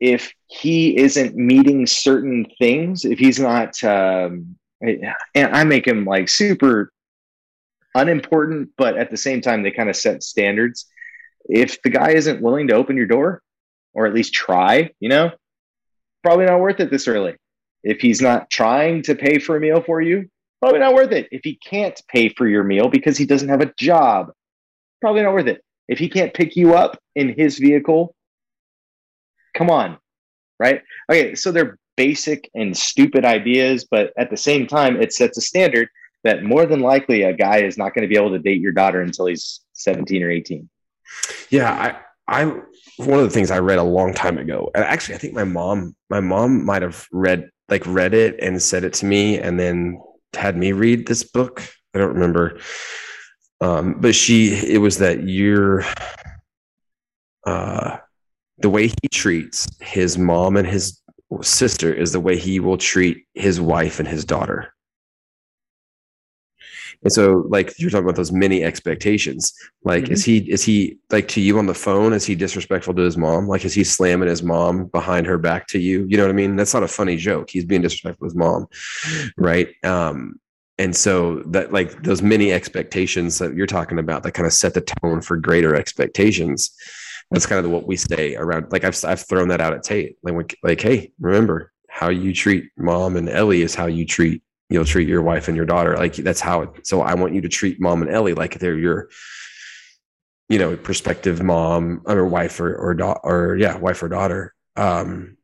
if he isn't meeting certain things, if he's not, um, and I make him like super unimportant, but at the same time, they kind of set standards. If the guy isn't willing to open your door or at least try, you know, probably not worth it this early. If he's not trying to pay for a meal for you, probably not worth it. If he can't pay for your meal because he doesn't have a job, probably not worth it. If he can't pick you up in his vehicle Come on, right? Okay, so they're basic and stupid ideas, but at the same time, it sets a standard that more than likely a guy is not going to be able to date your daughter until he's 17 or 18. Yeah, I I one of the things I read a long time ago. And actually I think my mom my mom might have read like read it and said it to me and then had me read this book. I don't remember. Um, but she it was that you're uh the way he treats his mom and his sister is the way he will treat his wife and his daughter. And so, like you're talking about those many expectations. Like, mm-hmm. is he is he like to you on the phone? Is he disrespectful to his mom? Like, is he slamming his mom behind her back to you? You know what I mean? That's not a funny joke. He's being disrespectful to his mom, right? Um, and so that like those many expectations that you're talking about that kind of set the tone for greater expectations that's kind of what we say around. Like I've I've thrown that out at Tate. Like like hey, remember how you treat mom and Ellie is how you treat you'll treat your wife and your daughter. Like that's how. It, so I want you to treat mom and Ellie like they're your you know prospective mom or wife or or, da- or yeah wife or daughter. Um,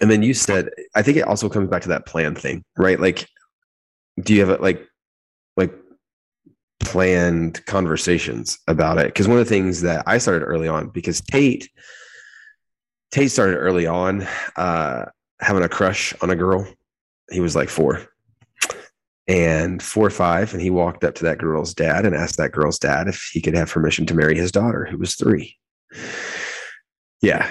and then you said I think it also comes back to that plan thing, right? Like, do you have a like like planned conversations about it because one of the things that I started early on because Tate Tate started early on uh, having a crush on a girl. He was like four and four or five. And he walked up to that girl's dad and asked that girl's dad if he could have permission to marry his daughter, who was three. Yeah.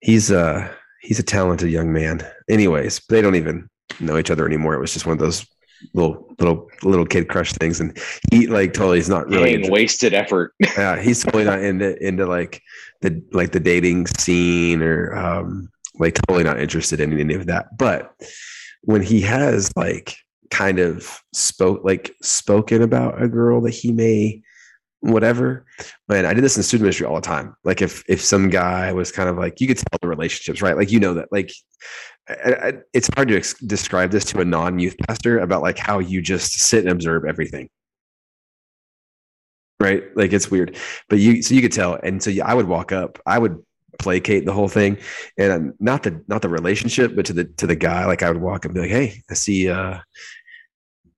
He's a he's a talented young man. Anyways, they don't even know each other anymore. It was just one of those little little little kid crush things. And he like totally is not really Dang, wasted effort. yeah, he's totally not into into like the like the dating scene or um like totally not interested in any of that. But when he has like kind of spoke like spoken about a girl that he may whatever man i did this in student ministry all the time like if if some guy was kind of like you could tell the relationships right like you know that like It's hard to ex- describe this to a non-youth pastor about like how you just sit and observe everything right like it's weird but you so you could tell and so i would walk up i would placate the whole thing and not the not the relationship but to the to the guy like i would walk and be like hey i see uh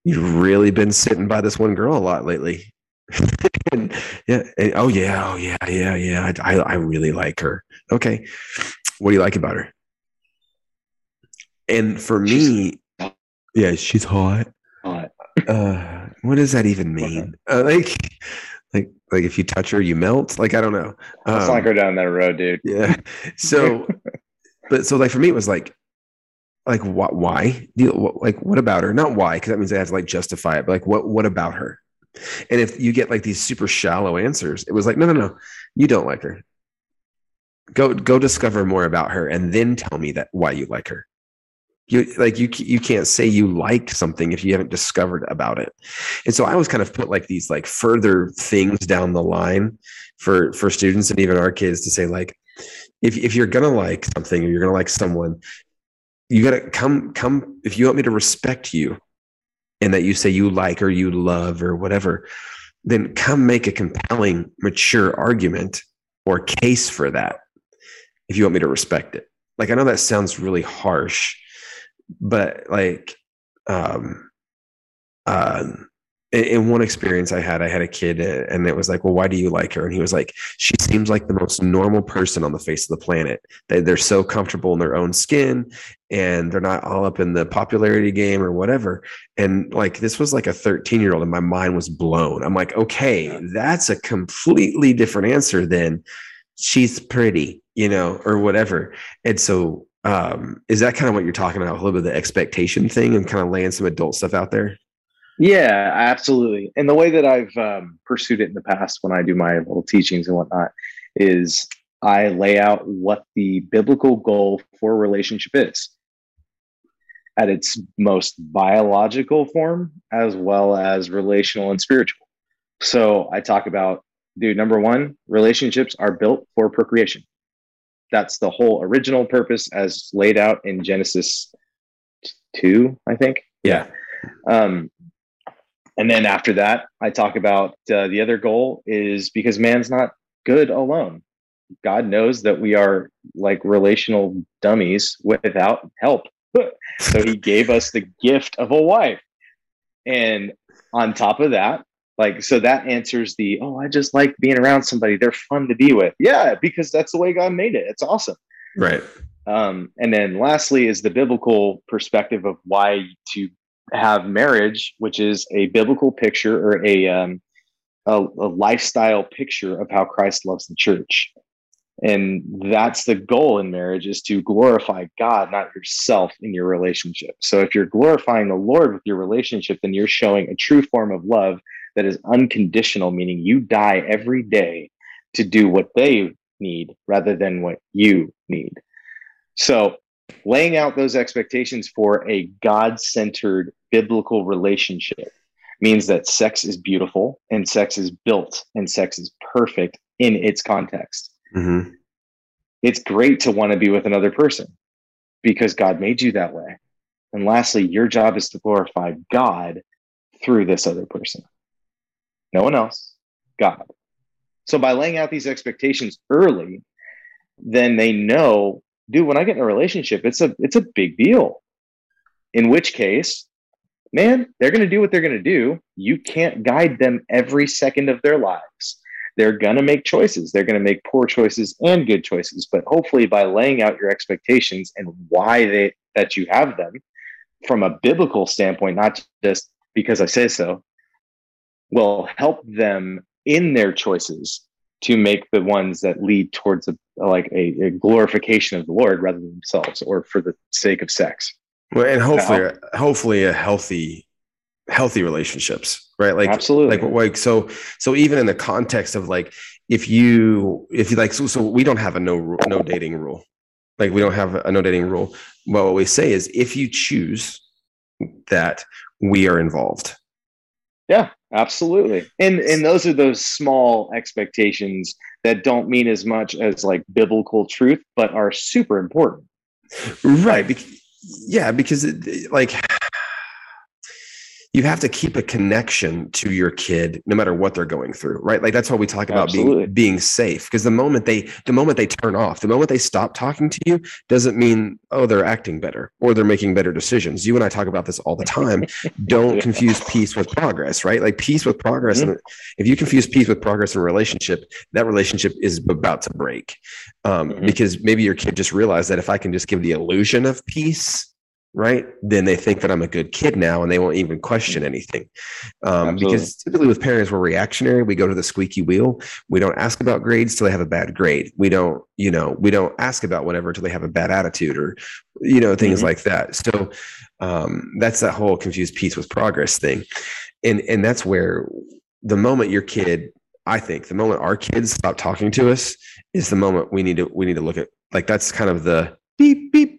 you've really been sitting by this one girl a lot lately. and, yeah. And, oh yeah. Oh yeah. Yeah. Yeah. I, I, I really like her. Okay. What do you like about her? And for me, yeah, she's hot. Hot. uh, what does that even mean? Uh, like, like, like if you touch her, you melt. Like, I don't know. Um, Let's not go down that road, dude. Yeah. So, but so like for me, it was like like what why do you, like what about her not why because that means i have to like justify it but like what what about her and if you get like these super shallow answers it was like no no no you don't like her go go discover more about her and then tell me that why you like her you like you you can't say you like something if you haven't discovered about it. And so i always kind of put like these like further things down the line for for students and even our kids to say like if, if you're gonna like something or you're gonna like someone you got to come come if you want me to respect you and that you say you like or you love or whatever then come make a compelling mature argument or case for that if you want me to respect it. Like i know that sounds really harsh but like um uh in one experience I had, I had a kid uh, and it was like, well, why do you like her? And he was like, she seems like the most normal person on the face of the planet. They, they're so comfortable in their own skin and they're not all up in the popularity game or whatever. And like, this was like a 13 year old and my mind was blown. I'm like, okay, that's a completely different answer than she's pretty, you know, or whatever. And so, um, is that kind of what you're talking about? A little bit of the expectation thing and kind of laying some adult stuff out there? Yeah, absolutely. And the way that I've um, pursued it in the past when I do my little teachings and whatnot is I lay out what the biblical goal for a relationship is at its most biological form as well as relational and spiritual. So I talk about, dude, number one, relationships are built for procreation. That's the whole original purpose as laid out in Genesis 2, I think. Yeah. Um, and then after that, I talk about uh, the other goal is because man's not good alone. God knows that we are like relational dummies without help. so he gave us the gift of a wife. And on top of that, like, so that answers the, oh, I just like being around somebody. They're fun to be with. Yeah, because that's the way God made it. It's awesome. Right. Um, and then lastly is the biblical perspective of why to have marriage, which is a biblical picture or a, um, a, a lifestyle picture of how Christ loves the church. And that's the goal in marriage is to glorify God, not yourself in your relationship. So if you're glorifying the Lord with your relationship, then you're showing a true form of love that is unconditional, meaning you die every day to do what they need rather than what you need. So laying out those expectations for a God centered biblical relationship means that sex is beautiful and sex is built and sex is perfect in its context. Mm-hmm. It's great to want to be with another person because God made you that way. And lastly, your job is to glorify God through this other person. No one else, God. So by laying out these expectations early, then they know dude, when I get in a relationship, it's a it's a big deal. In which case, man, they're going to do what they're going to do. You can't guide them every second of their lives. they're going to make choices. They're going to make poor choices and good choices. But hopefully, by laying out your expectations and why they that you have them from a biblical standpoint, not just because I say so, will help them in their choices to make the ones that lead towards a like a, a glorification of the Lord rather than themselves or for the sake of sex. Well, and hopefully, uh, hopefully, a healthy, healthy relationships, right? Like, absolutely, like, like, so, so even in the context of like, if you, if you like, so, so we don't have a no, no dating rule. Like, we don't have a no dating rule. But what we say is, if you choose that, we are involved. Yeah, absolutely. And and those are those small expectations that don't mean as much as like biblical truth, but are super important. Right. yeah, because it, like you have to keep a connection to your kid no matter what they're going through right like that's why we talk about Absolutely. being being safe because the moment they the moment they turn off the moment they stop talking to you doesn't mean oh they're acting better or they're making better decisions you and i talk about this all the time don't yeah. confuse peace with progress right like peace with progress mm-hmm. and if you confuse peace with progress in a relationship that relationship is about to break um, mm-hmm. because maybe your kid just realized that if i can just give the illusion of peace right? Then they think that i'm a good kid now and they won't even question anything. Um, because typically with parents we're reactionary. We go to the squeaky wheel. We don't ask about grades till they have a bad grade. We don't you know we don't ask about whatever till they have a bad attitude or you know things mm-hmm. like that. So um, that's that whole confused peace with progress thing. And and that's where the moment your kid i think the moment our kids stop talking to us is the moment we need to we need to look at like that's kind of the beep beep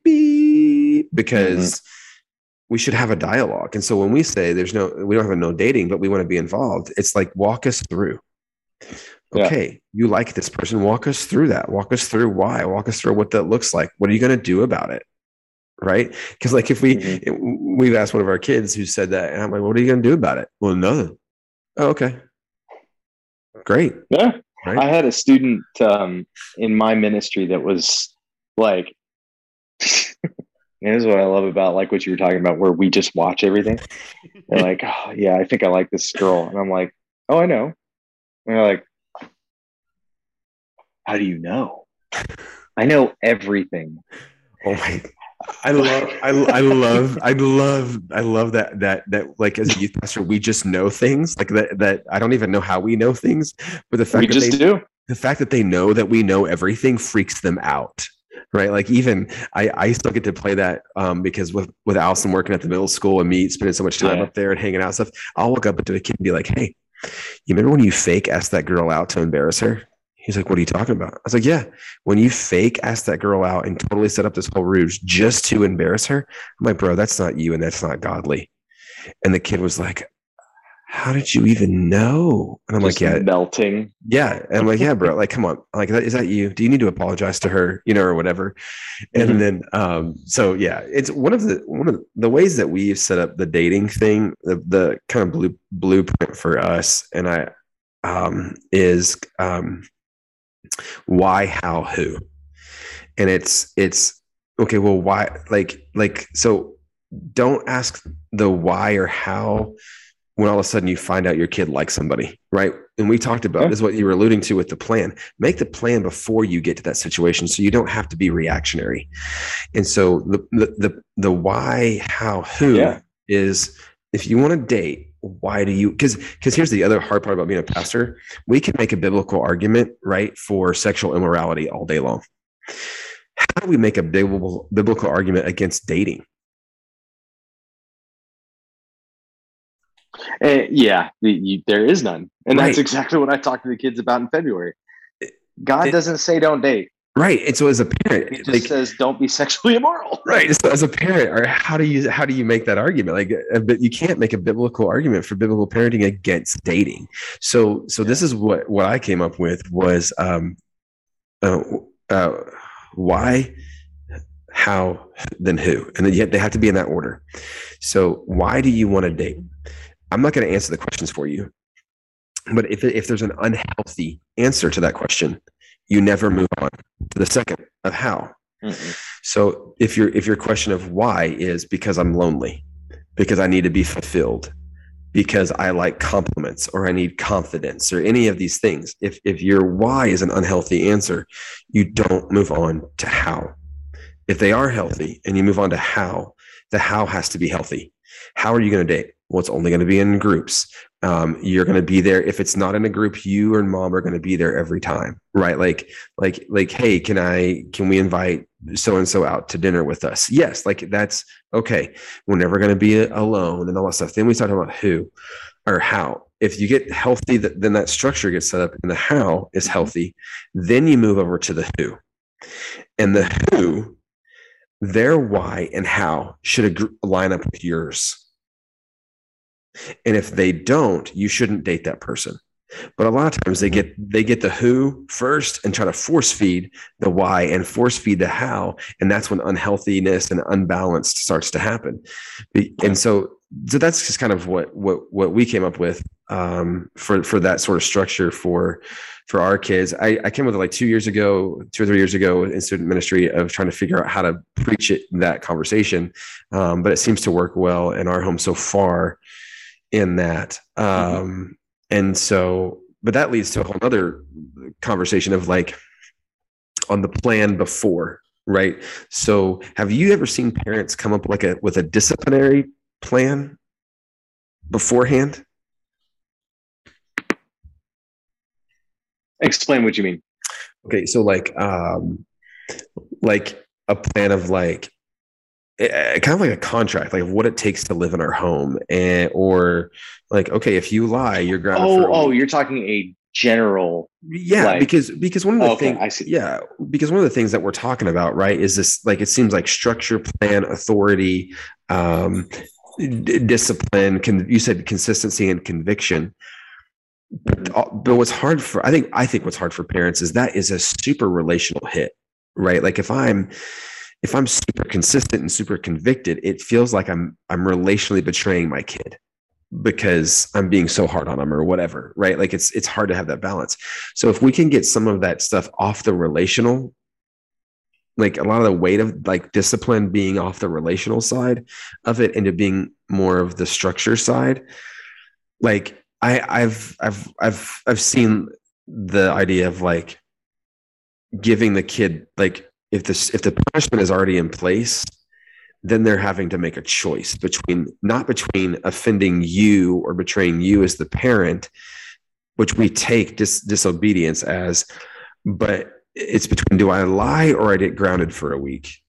because mm-hmm. we should have a dialogue. And so when we say there's no, we don't have a no dating, but we want to be involved, it's like walk us through. Okay, yeah. you like this person, walk us through that. Walk us through why. Walk us through what that looks like. What are you going to do about it? Right? Because like if we mm-hmm. we've asked one of our kids who said that, and I'm like, what are you going to do about it? Well, nothing. Oh, okay. Great. Yeah. Right? I had a student um, in my ministry that was like and this is what I love about like what you were talking about, where we just watch everything. They're like, oh, yeah, I think I like this girl, and I'm like, oh, I know. And they're like, how do you know? I know everything. Oh my! I love, I, I love, I love, I love that that that like as a youth pastor, we just know things like that. That I don't even know how we know things, but the fact we that just they, do. The fact that they know that we know everything freaks them out right? Like even I, I still get to play that um, because with with Allison working at the middle school and me spending so much time yeah. up there and hanging out stuff, I'll walk up to a kid and be like, "Hey, you remember when you fake asked that girl out to embarrass her?" He's like, "What are you talking about?" I was like, "Yeah, when you fake asked that girl out and totally set up this whole ruse just to embarrass her." I'm like, "Bro, that's not you and that's not godly." And the kid was like, how did you even know? And I'm Just like, yeah, melting. Yeah. And I'm like, yeah, bro, like, come on. I'm like, is that you? Do you need to apologize to her, you know, or whatever? And mm-hmm. then, um, so yeah, it's one of the, one of the ways that we've set up the dating thing, the, the kind of blue, blueprint for us. And I, um, is, um, why, how, who, and it's, it's, okay, well, why, like, like, so don't ask the why or how, when all of a sudden you find out your kid likes somebody, right? And we talked about yeah. this is what you were alluding to with the plan. Make the plan before you get to that situation so you don't have to be reactionary. And so the the the, the why, how, who yeah. is if you want to date, why do you because because here's the other hard part about being a pastor, we can make a biblical argument, right, for sexual immorality all day long. How do we make a biblical biblical argument against dating? Uh, yeah, you, there is none, and right. that's exactly what I talked to the kids about in February. God it, doesn't say don't date. Right. And so as a parent, it just like, says don't be sexually immoral. Right. So as a parent, or how do you how do you make that argument? Like uh, but you can't make a biblical argument for biblical parenting against dating. So so this is what what I came up with was um uh, uh why how then who and then yet they have to be in that order so why do you want to date I'm not going to answer the questions for you. But if, if there's an unhealthy answer to that question, you never move on to the second of how. Mm-hmm. So if your if your question of why is because I'm lonely, because I need to be fulfilled, because I like compliments or I need confidence or any of these things. If if your why is an unhealthy answer, you don't move on to how. If they are healthy and you move on to how, the how has to be healthy. How are you going to date? Well, it's only going to be in groups. Um, you're going to be there. If it's not in a group, you and mom are going to be there every time, right? Like, like, like, hey, can I, can we invite so and so out to dinner with us? Yes, like that's okay. We're never going to be alone and all that stuff. Then we start talking about who or how. If you get healthy, then that structure gets set up, and the how is healthy. Then you move over to the who, and the who, their why and how should line up with yours and if they don't, you shouldn't date that person. But a lot of times they get they get the who first and try to force feed the why and force feed the how, and that's when unhealthiness and unbalanced starts to happen. And so, so that's just kind of what what what we came up with um, for for that sort of structure for for our kids. I, I came with it like two years ago, two or three years ago in student ministry of trying to figure out how to preach it in that conversation, um, but it seems to work well in our home so far in that. Mm-hmm. Um, mm-hmm. And so, but that leads to a whole other conversation of like on the plan before, right? So, have you ever seen parents come up like a with a disciplinary plan beforehand? Explain what you mean. Okay, so like um like a plan of like kind of like a contract, like what it takes to live in our home, and or like okay, if you lie, you're grounded. Oh, oh, you're talking a general. Yeah, like, because because one of the oh, things, I see. yeah, because one of the things that we're talking about, right, is this like it seems like structure, plan, authority, um, d- discipline. Can you said consistency and conviction? But, mm-hmm. but what's hard for I think I think what's hard for parents is that is a super relational hit, right? Like if I'm if I'm super consistent and super convicted, it feels like I'm I'm relationally betraying my kid because I'm being so hard on them or whatever, right? Like it's it's hard to have that balance. So if we can get some of that stuff off the relational, like a lot of the weight of like discipline being off the relational side of it into being more of the structure side, like I I've I've I've I've seen the idea of like giving the kid like if this if the punishment is already in place then they're having to make a choice between not between offending you or betraying you as the parent which we take dis- disobedience as but it's between do i lie or i get grounded for a week?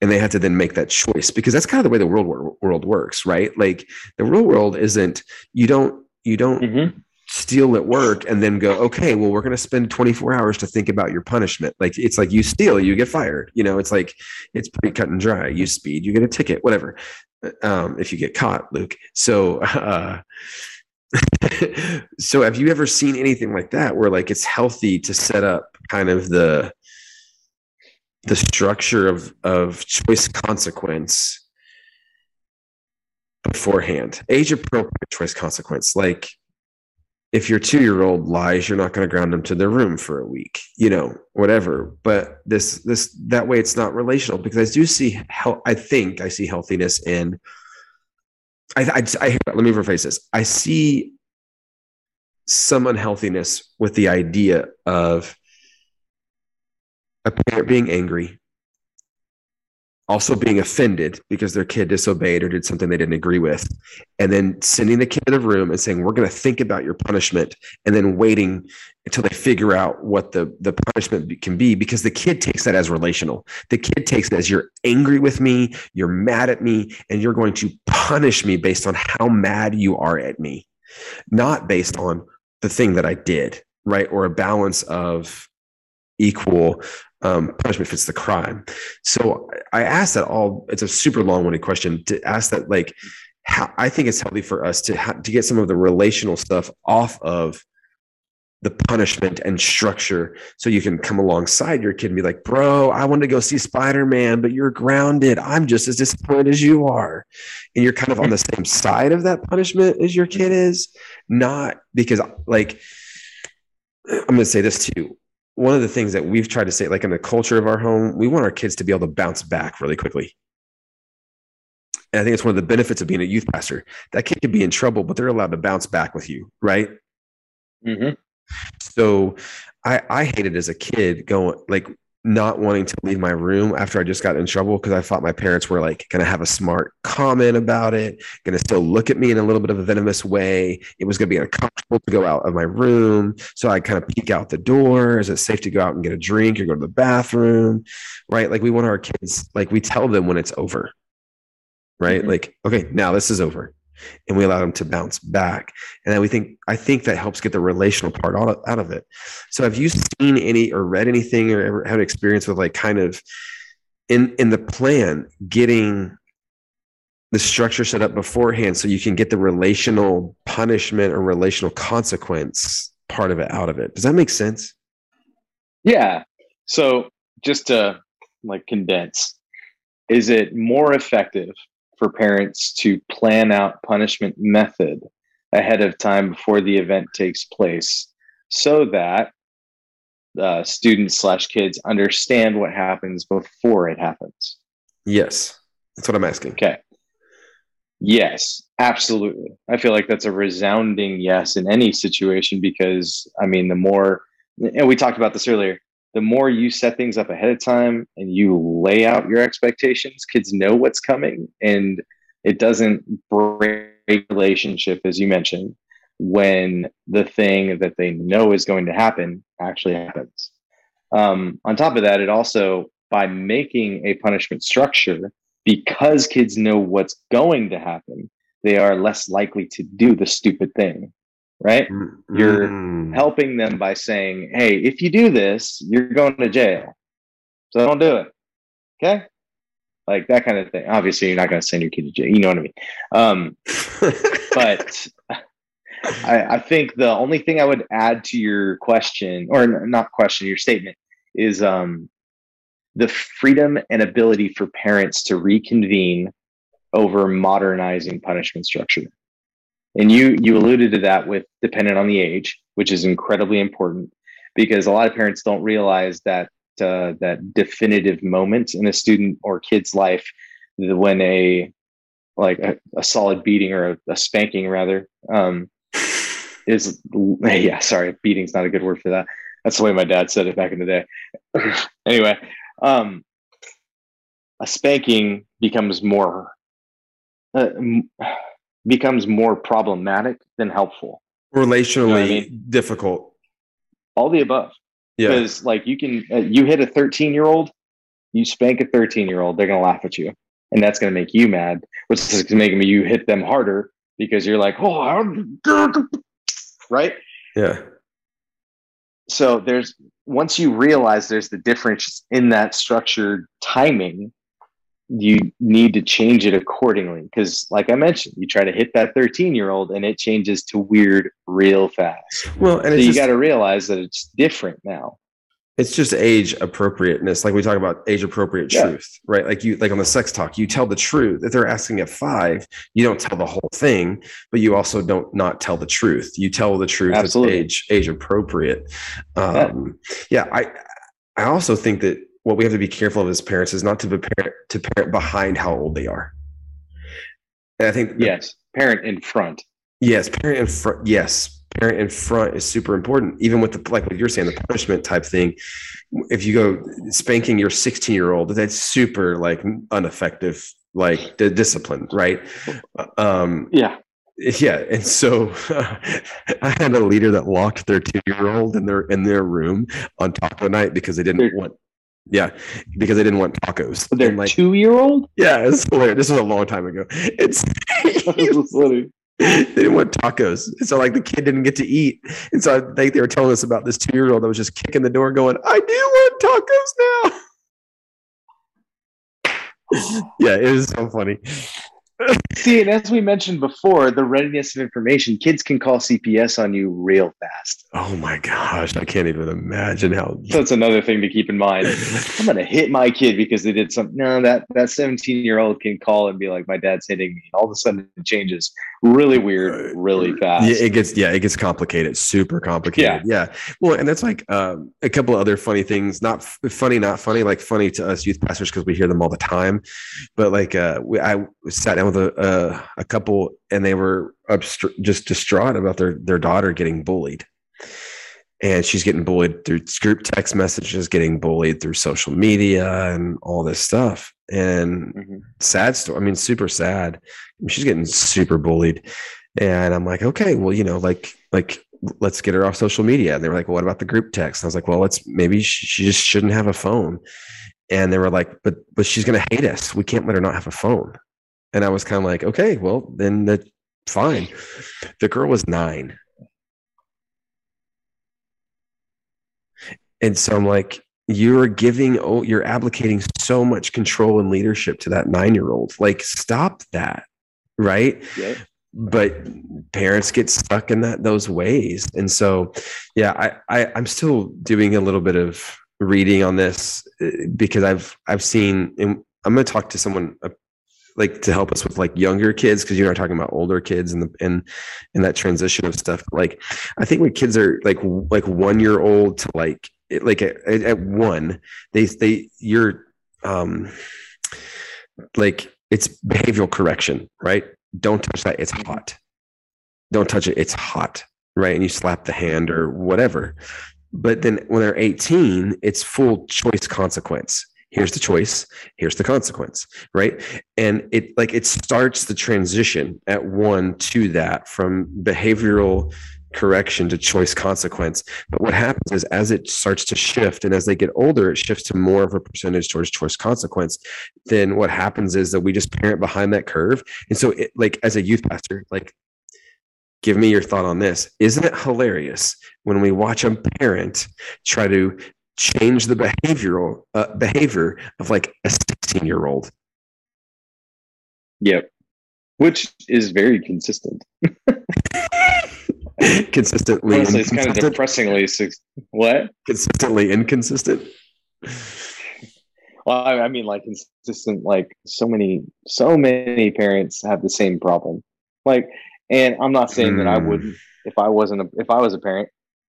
And they have to then make that choice because that's kind of the way the world world works right? Like the real world isn't you don't you don't mm-hmm steal at work and then go okay well we're going to spend 24 hours to think about your punishment. Like it's like you steal you get fired. You know it's like it's pretty cut and dry. You speed you get a ticket whatever um, if you get caught luke. So uh, so have you ever seen anything like that where like it's healthy to set up kind of the the structure of of choice consequence beforehand? Age appropriate choice consequence like if your two year old lies, you're not going to ground them to their room for a week, you know, whatever. But this, this, that way it's not relational because I do see how I think I see healthiness in, I, I, I, let me rephrase this. I see some unhealthiness with the idea of a parent being angry also being offended because their kid disobeyed or did something they didn't agree with, and then sending the kid to the room and saying, We're going to think about your punishment, and then waiting until they figure out what the, the punishment can be because the kid takes that as relational. The kid takes it as you're angry with me, you're mad at me, and you're going to punish me based on how mad you are at me, not based on the thing that I did, right? Or a balance of equal um, punishment fits the crime. So I asked that all. It's a super long-winded question to ask that. Like, how, I think it's healthy for us to ha- to get some of the relational stuff off of the punishment and structure, so you can come alongside your kid and be like, "Bro, I want to go see Spider-Man, but you're grounded. I'm just as disappointed as you are," and you're kind of on the same side of that punishment as your kid is. Not because, like, I'm going to say this too one of the things that we've tried to say, like in the culture of our home, we want our kids to be able to bounce back really quickly. And I think it's one of the benefits of being a youth pastor. That kid could be in trouble, but they're allowed to bounce back with you, right? Mhm. So I, I hated as a kid going like not wanting to leave my room after I just got in trouble because I thought my parents were like going to have a smart comment about it, going to still look at me in a little bit of a venomous way. It was going to be uncomfortable to go out of my room. So I kind of peek out the door. Is it safe to go out and get a drink or go to the bathroom? Right. Like we want our kids, like we tell them when it's over. Right. Mhm. Like, okay, now this is over. And we allow them to bounce back. And then we think, I think that helps get the relational part out of, it. So have you seen any or read anything or ever had experience with like kind of in in the plan getting the structure set up beforehand so you can get the relational punishment or relational consequence part of it out of it. Does that make sense? Yeah. So just to like condense, is it more effective for parents to plan out punishment method ahead of time before the event takes place so that uh, students slash kids understand what happens before it happens? Yes. That's what I'm asking. Okay. Yes, absolutely. I feel like that's a resounding yes in any situation because, I mean, the more, and we talked about this earlier, the more you set things up ahead of time and you lay out your expectations, kids know what's coming and it doesn't break relationship, as you mentioned, when the thing that they know is going to happen actually happens. Um, on top of that, it also, by making a punishment structure, because kids know what's going to happen, they are less likely to do the stupid thing, right? You're Mm. Helping them by saying, hey, if you do this, you're going to jail. So don't do it. Okay. Like that kind of thing. Obviously, you're not going to send your kid to jail. You know what I mean? Um, but I, I think the only thing I would add to your question, or not question, your statement, is um, the freedom and ability for parents to reconvene over modernizing punishment structure. And you you alluded to that with dependent on the age, which is incredibly important because a lot of parents don't realize that uh, that definitive moment in a student or kid's life when a like a, a solid beating or a, a spanking rather um, is yeah sorry beating's not a good word for that. That's the way my dad said it back in the day. Anyway um, a spanking becomes more uh, becomes more problematic than helpful Relationally You know I mean? difficult. all the above Yeah. because like you can uh, you hit a 13 year old you spank a 13 year old they're going to laugh at you and that's going to make you mad which is going to make you hit them harder because you're like oh I'm right Yeah. so there's once you realize there's the difference in that structured timing you need to change it accordingly because like i mentioned you try to hit that 13 year old and it changes to weird real fast Well, and so it's you got to realize that it's different now it's just age appropriateness. Like we talk about age appropriate Yeah. truth, right? Like you, like on the sex talk, you tell the truth. If they're asking at five, you don't tell the whole thing, but you also don't not tell the truth. You tell the truth Absolutely. age, age appropriate. Um, yeah. I, I also think that what we have to be careful of as parents is not to prepare to parent behind how old they are. And I think, the- yes parent in front Yes, parent in front. Yes, parent in front is super important. Even with the like what you're saying, the punishment type thing. If you go spanking your 16 year old, that's super like ineffective, like the discipline, right? Um, yeah yeah, and so I had a leader that locked their two year old in their in their room on taco night because they didn't want. Yeah, because they didn't want tacos. They're like, two year old yeah, it's hilarious. This was a long time ago. It's funny. they didn't want tacos. So like the kid didn't get to eat. And so I think they were telling us about this two year old that was just kicking the door going, I do want tacos now. yeah, it was so funny. See, and as we mentioned before, the readiness of information, kids can call CPS on you real fast. Oh my gosh, I can't even imagine how. That's another thing to keep in mind. I'm gonna hit my kid because they did something. No, that that 17 year old can call and be like, "My dad's hitting me." All of a sudden, it changes really weird, really fast. Yeah, it gets yeah, it gets complicated, super complicated. Yeah, yeah. Well, and that's like um, a couple of other funny things. Not f- funny, not funny. Like funny to us youth pastors because we hear them all the time. But like, uh, we, I sat down with a uh, a couple, and they were obst- just distraught about their their daughter getting bullied. And she's getting bullied through group text messages, getting bullied through social media, and all this stuff. And mm-hmm. sad story. I mean, super sad. She's getting super bullied. And I'm like, okay, well, you know, like, like let's get her off social media. And they were like, well, what about the group text? And I was like, well, let's maybe she just shouldn't have a phone. And they were like, but but she's gonna hate us. We can't let her not have a phone. And I was kind of like, okay, well, then that's fine. The girl was nine. And so I'm like, you're giving, oh, you're abdicating so much control and leadership to that nine year old. Like, stop that. Right. But parents get stuck in that those ways. And so, yeah, I, I I'm still doing a little bit of reading on this uh, because I've I've seen and I'm going to talk to someone like to help us with like younger kids because you're not talking about older kids and the and and that transition of stuff. Like I think when kids are like like one year old to like like at, at one, they they you're um like it's behavioral correction, right? Don't touch that. It's hot. Don't touch it. It's hot, right? And you slap the hand or whatever. But then when they're 18, it's full choice consequence here's the choice here's the consequence right? And it like it starts the transition at one to that from behavioral correction to choice consequence. But what happens is as it starts to shift and as they get older it shifts to more of a percentage towards choice consequence then what happens is that we just parent behind that curve. And so it, like as a youth pastor like give me your thought on this. Isn't it hilarious when we watch a parent try to change the behavioral uh, behavior of like a 16 year old yep. Which is very consistent. Consistently Honestly, it's kind of depressingly what? Consistently inconsistent? Well I, I mean like consistent like so many so many parents have the same problem. Like and i'm not saying mm. that i hmm. wouldn't if i wasn't a, if i was a parent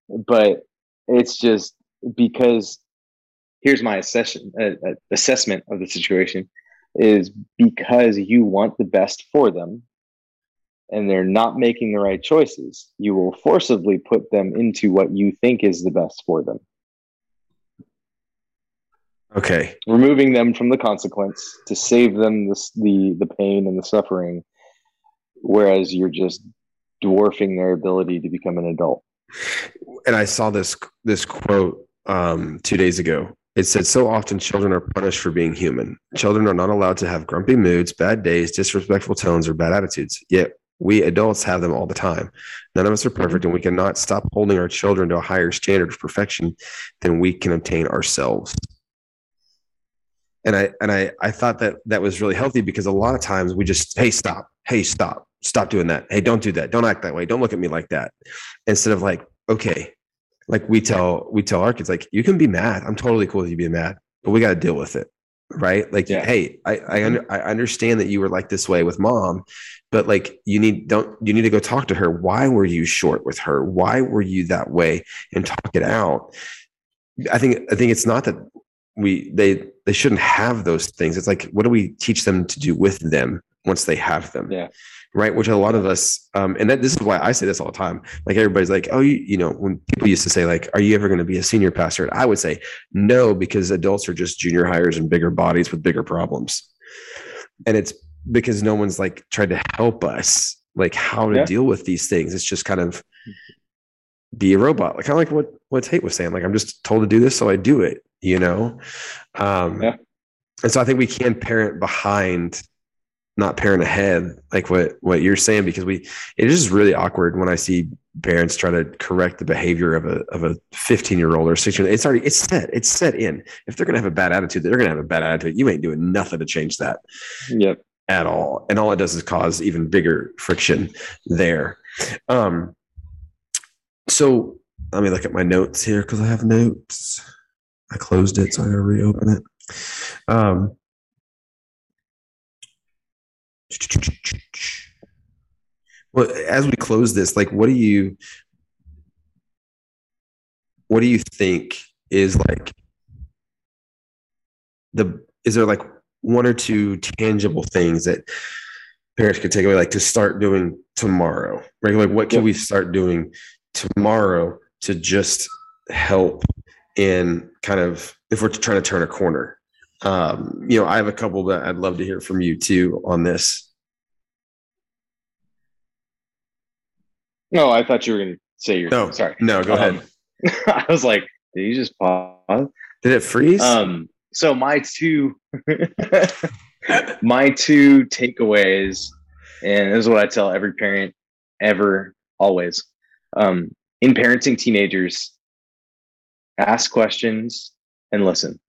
but it's just because here's my assessment uh, uh, assessment of the situation is because you want the best for them and they're not making the right choices you will forcibly put them into what you think is the best for them. Okay. Removing them from the consequence to save them the the, the pain and the suffering whereas you're just dwarfing their ability to become an adult. And i saw this this quote um, two days ago. It said, So often children are punished for being human. Children are not allowed to have grumpy moods, bad days, disrespectful tones, or bad attitudes. Yet we adults have them all the time. None of us are perfect, and we cannot stop holding our children to a higher standard of perfection than we can obtain ourselves. And I and I I thought that that was really healthy because a lot of times we just hey stop hey stop stop doing that hey don't do that don't act that way don't look at me like that instead of like okay like we tell we tell our kids like you can be mad. I'm totally cool with you being mad but we got to deal with it. Right? Like yeah. hey i I, mm-hmm. under, I understand that you were like this way with mom but like you need don't you need to go talk to her. Why were you short with her? Why were you that way? And talk it out. I think i think it's not that we they they shouldn't have those things. It's like what do we teach them to do with them once they have them? Yeah right? Which a lot of us, um, and that, this is why I say this all the time. Like everybody's like, oh, you, you know, when people used to say like, are you ever going to be a senior pastor? And I would say no, because adults are just junior hires and bigger bodies with bigger problems, and it's because no one's like tried to help us like how to yeah. deal with these things. It's just kind of be a robot, like kind of like what what Tate was saying. Like I'm just told to do this, so I do it. You know, um, yeah. and so I think we can parent behind not parent ahead like what what you're saying because we it is really awkward when i see parents try to correct the behavior of a of a 15 year old or 16 it's already it's set it's set in if they're going to have a bad attitude they're going to have a bad attitude you ain't doing nothing to change that yep at all. And all it does is cause even bigger friction there. Um, so let me look at my notes here because I have notes. I closed it, so I gotta reopen it. Um, well, as we close this, like, what do you, what do you think is like the? Is there like one or two tangible things that parents could take away, like to start doing tomorrow? Right? Like, what can we start doing tomorrow to just help in kind of if we're trying to turn a corner? Um, you know, I have a couple that I'd love to hear from you too on this. No, I thought you were going to say your. No, sorry. No, go Um, ahead. I was like, did you just pause? Did it freeze? Um, so my two, my two takeaways, and this is what I tell every parent ever, always. Um, in parenting teenagers, ask questions and listen.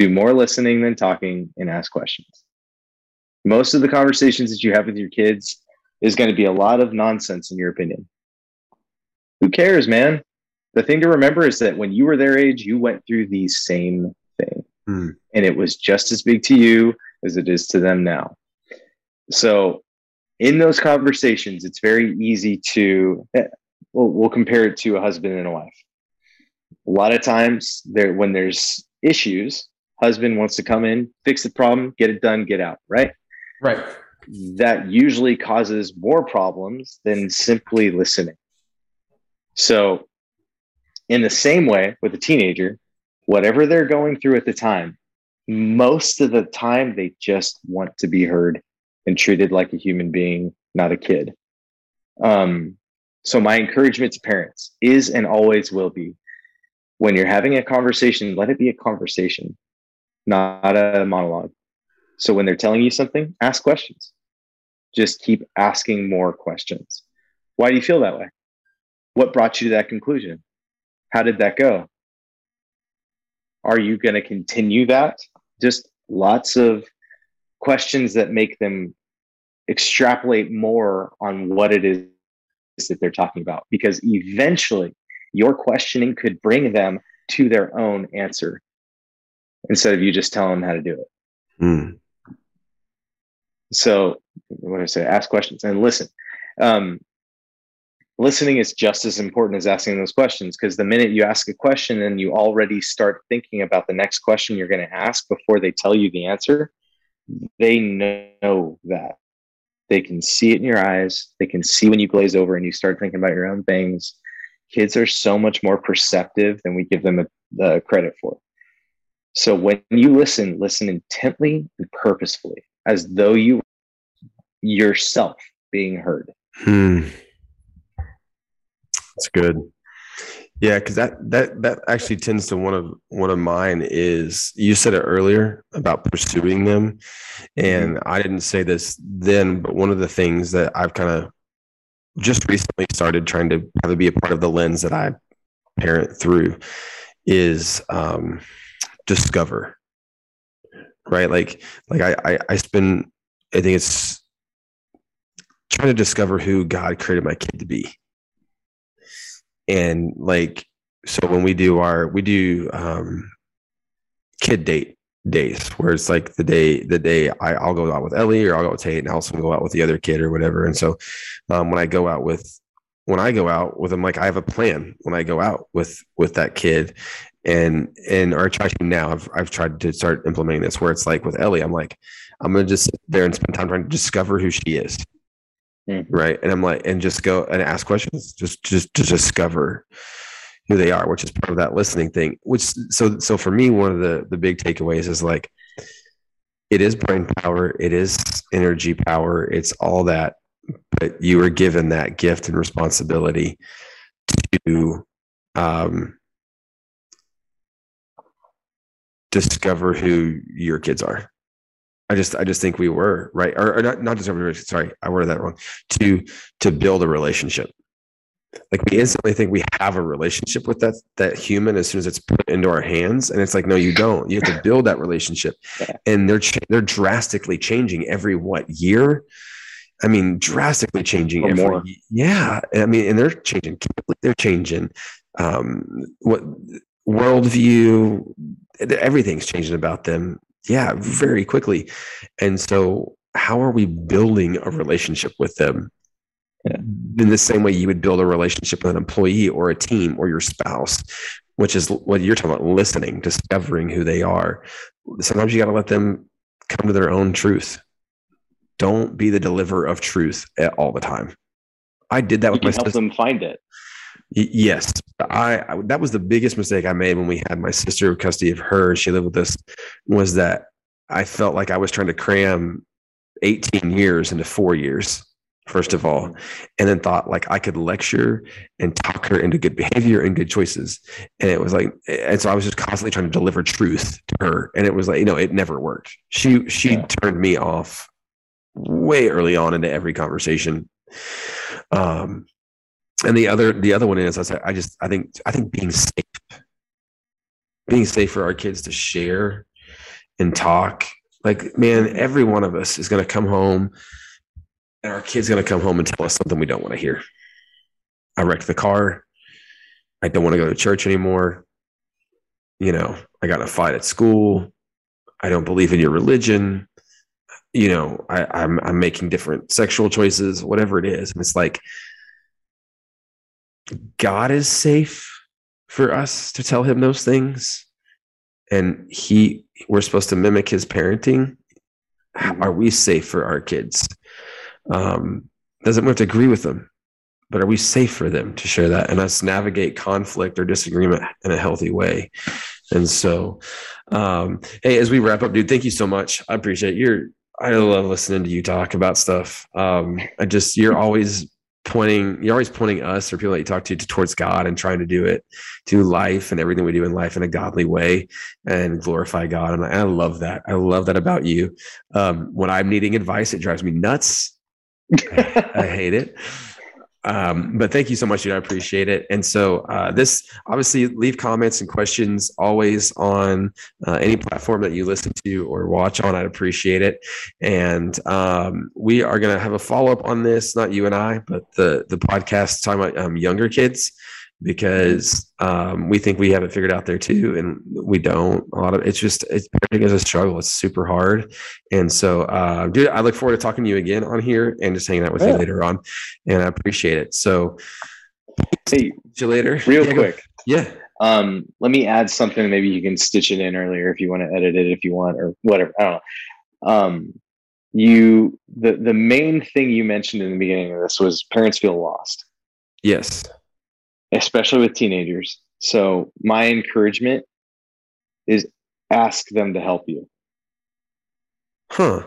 Do more listening than talking and ask questions. Most of the conversations that you have with your kids is going to be a lot of nonsense, in your opinion. Who cares, man? The thing to remember is that when you were their age, you went through the same thing. Hmm. And it was just as big to you as it is to them now. So, in those conversations, it's very easy to, eh, we'll, we'll compare it to a husband and a wife. A lot of times, there when there's issues, husband wants to come in, fix the problem, get it done, get out, right? right. that usually causes more problems than simply listening. So, in the same way with a teenager, whatever they're going through at the time, most of the time they just want to be heard and treated like a human being, not a kid. Um, so, my encouragement to parents is and always will be when you're having a conversation, let it be a conversation, not a monologue. So, when they're telling you something, ask questions just keep asking more questions. Why do you feel that way? What brought you to that conclusion? How did that go? Are you going to continue that? Just lots of questions that make them extrapolate more on what it is that they're talking about because eventually your questioning could bring them to their own answer instead of you just telling them how to do it. Hmm. So, what I say? Ask questions and listen. Um, listening is just as important as asking those questions because the minute you ask a question and you already start thinking about the next question you're going to ask before they tell you the answer, they know that. They can see it in your eyes. They can see when you glaze over and you start thinking about your own things. Kids are so much more perceptive than we give them a, uh, credit for. So when you listen, listen intently and purposefully, as though you yourself being heard. Hmm. That's good. Yeah, because that that that actually tends to one of one of mine is you said it earlier about pursuing them, and I didn't say this then, but one of the things that I've kind of just recently started trying to have it be a part of the lens that I parent through is um, discover. Right, like like I, I I spend I think it's trying to discover who God created my kid to be. And like so when we do our we do um kid date days where it's like the day the day I, i'll go out with ellie or i'll go with tate and i'll also go out with the other kid or whatever. And so um when i go out with when i go out with them like i have a plan when i go out with with that kid and and or try to now I've, I've tried to start implementing this where it's like with ellie i'm like i'm gonna just sit there and spend time trying to discover who she is Mhm. right and i'm like and just go and ask questions just just to discover who they are which is part of that listening thing which so so for me one of the the big takeaways is like it is brain power it is energy power it's all that but you are given that gift and responsibility to um discover who your kids are. I just I just think we were right? Or, or not not discover sorry I worded that wrong. To to build a relationship. Like we instantly think we have a relationship with that that human as soon as it's put into our hands and it's like no you don't. You have to build that relationship. And they're ch- they're drastically changing every what year? I mean drastically changing every more. yeah. I mean and they're changing they're changing um what worldview everything's changing about them. Yeah very quickly. And so how are we building a relationship with them? Yeah. in the same way you would build a relationship with an employee or a team or your spouse which is what you're talking about listening discovering who they are. Sometimes you got to let them come to their own truth. Don't be the deliverer of truth all the time. I did that You with my help sister them find it. Yes, I, I that was the biggest mistake I made when we had my sister custody of her. She lived with us. Was that I felt like I was trying to cram 18 years into four years, first of all, and then thought like I could lecture and talk her into good behavior and good choices. And it was like, and so I was just constantly trying to deliver truth to her, and it was like, you know, it never worked. She she Yeah. turned me off way early on into every conversation. Um, and the other the other one is I said I just I think I think being safe, being safe for our kids to share and talk. Like man, every one of us is going to come home, and our kid's going to come home and tell us something we don't want to hear. I wrecked the car. I don't want to go to church anymore. You know, I got a fight at school. I don't believe in your religion. You know, I, I'm I'm making different sexual choices, whatever it is, and it's like God is safe for us to tell him those things. And he we're supposed to mimic his parenting. Are we safe for our kids? Um, doesn't have to agree with them, but are we safe for them to share that and us navigate conflict or disagreement in a healthy way? And so, um, hey, as we wrap up, dude, thank you so much. I appreciate your. I love listening to you talk about stuff. Um, I just you're always pointing you're always pointing us or people that you talk to, to towards god and trying to do it to life and everything we do in life in a godly way and glorify god. And i, I love that. I love that about you. Um, when i'm needing advice it drives me nuts. I hate it um, but thank you so much dude. I appreciate it. And so uh, this obviously leave comments and questions always on uh, any platform that you listen to or watch on. I'd appreciate it. And um, we are going to have a follow-up on this not you and i but the the podcast talking about um, younger kids because um, we think we have it figured out there too and we don't. A lot of it's just it's parenting is a struggle. It's super hard. And so uh, dude i look forward to talking to you again on here and just hanging out with you later on and i appreciate it. So Hey, see you later. real Yeah, quick. yeah. Um, let me add something. Maybe you can stitch it in earlier if you want to edit it, if you want, or whatever. I don't know. Um, you the the main thing you mentioned in the beginning of this was parents feel lost, yes especially with teenagers. So my encouragement is ask them to help you. huh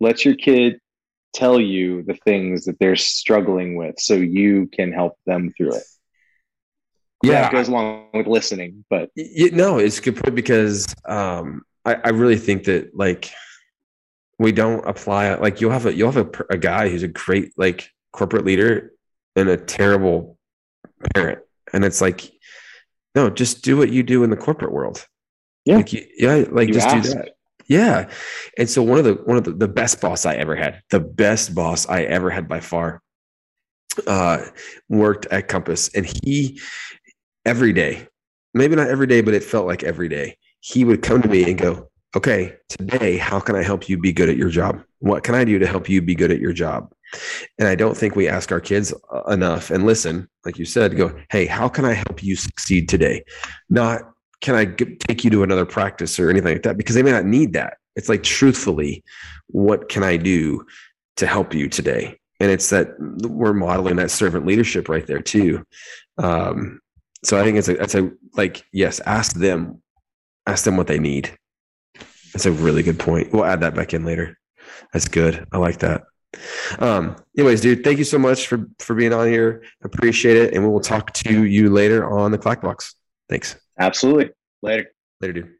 Let your kid tell you the things that they're struggling with, so you can help them through it. yeah that goes along with listening, but Y- no, it's a good point because um, I, I really think that like we don't apply it. like you'll have a you'll have a, a guy who's a great like corporate leader and a terrible parent, and it's like no, just do what you do in the corporate world. Yeah. like you, yeah, like You just ask. do that. Yeah, and so one of the one of the, the best boss I ever had, the best boss I ever had by far, uh, worked at Copass, and he every day, maybe not every day, but it felt like every day, he would come to me and go, "Okay, today, how can I help you be good at your job? What can I do to help you be good at your job?" And I don't think we ask our kids uh, enough. And listen, like you said, go, "Hey, how can I help you succeed today?" Not can I g- take you to another practice or anything like that because they may not need that. It's like truthfully, what can I do to help you today? And it's that we're modeling that servant leadership right there too. Um, so I think it's a that's a like yes, ask them, ask them what they need. That's a really good point. We'll add that back in later. That's good. I like that. Um, anyways, dude, thank you so much for for being on here. Appreciate it, and we will talk to you later on the Clack Box. Thanks. absolutely later. Later, dude.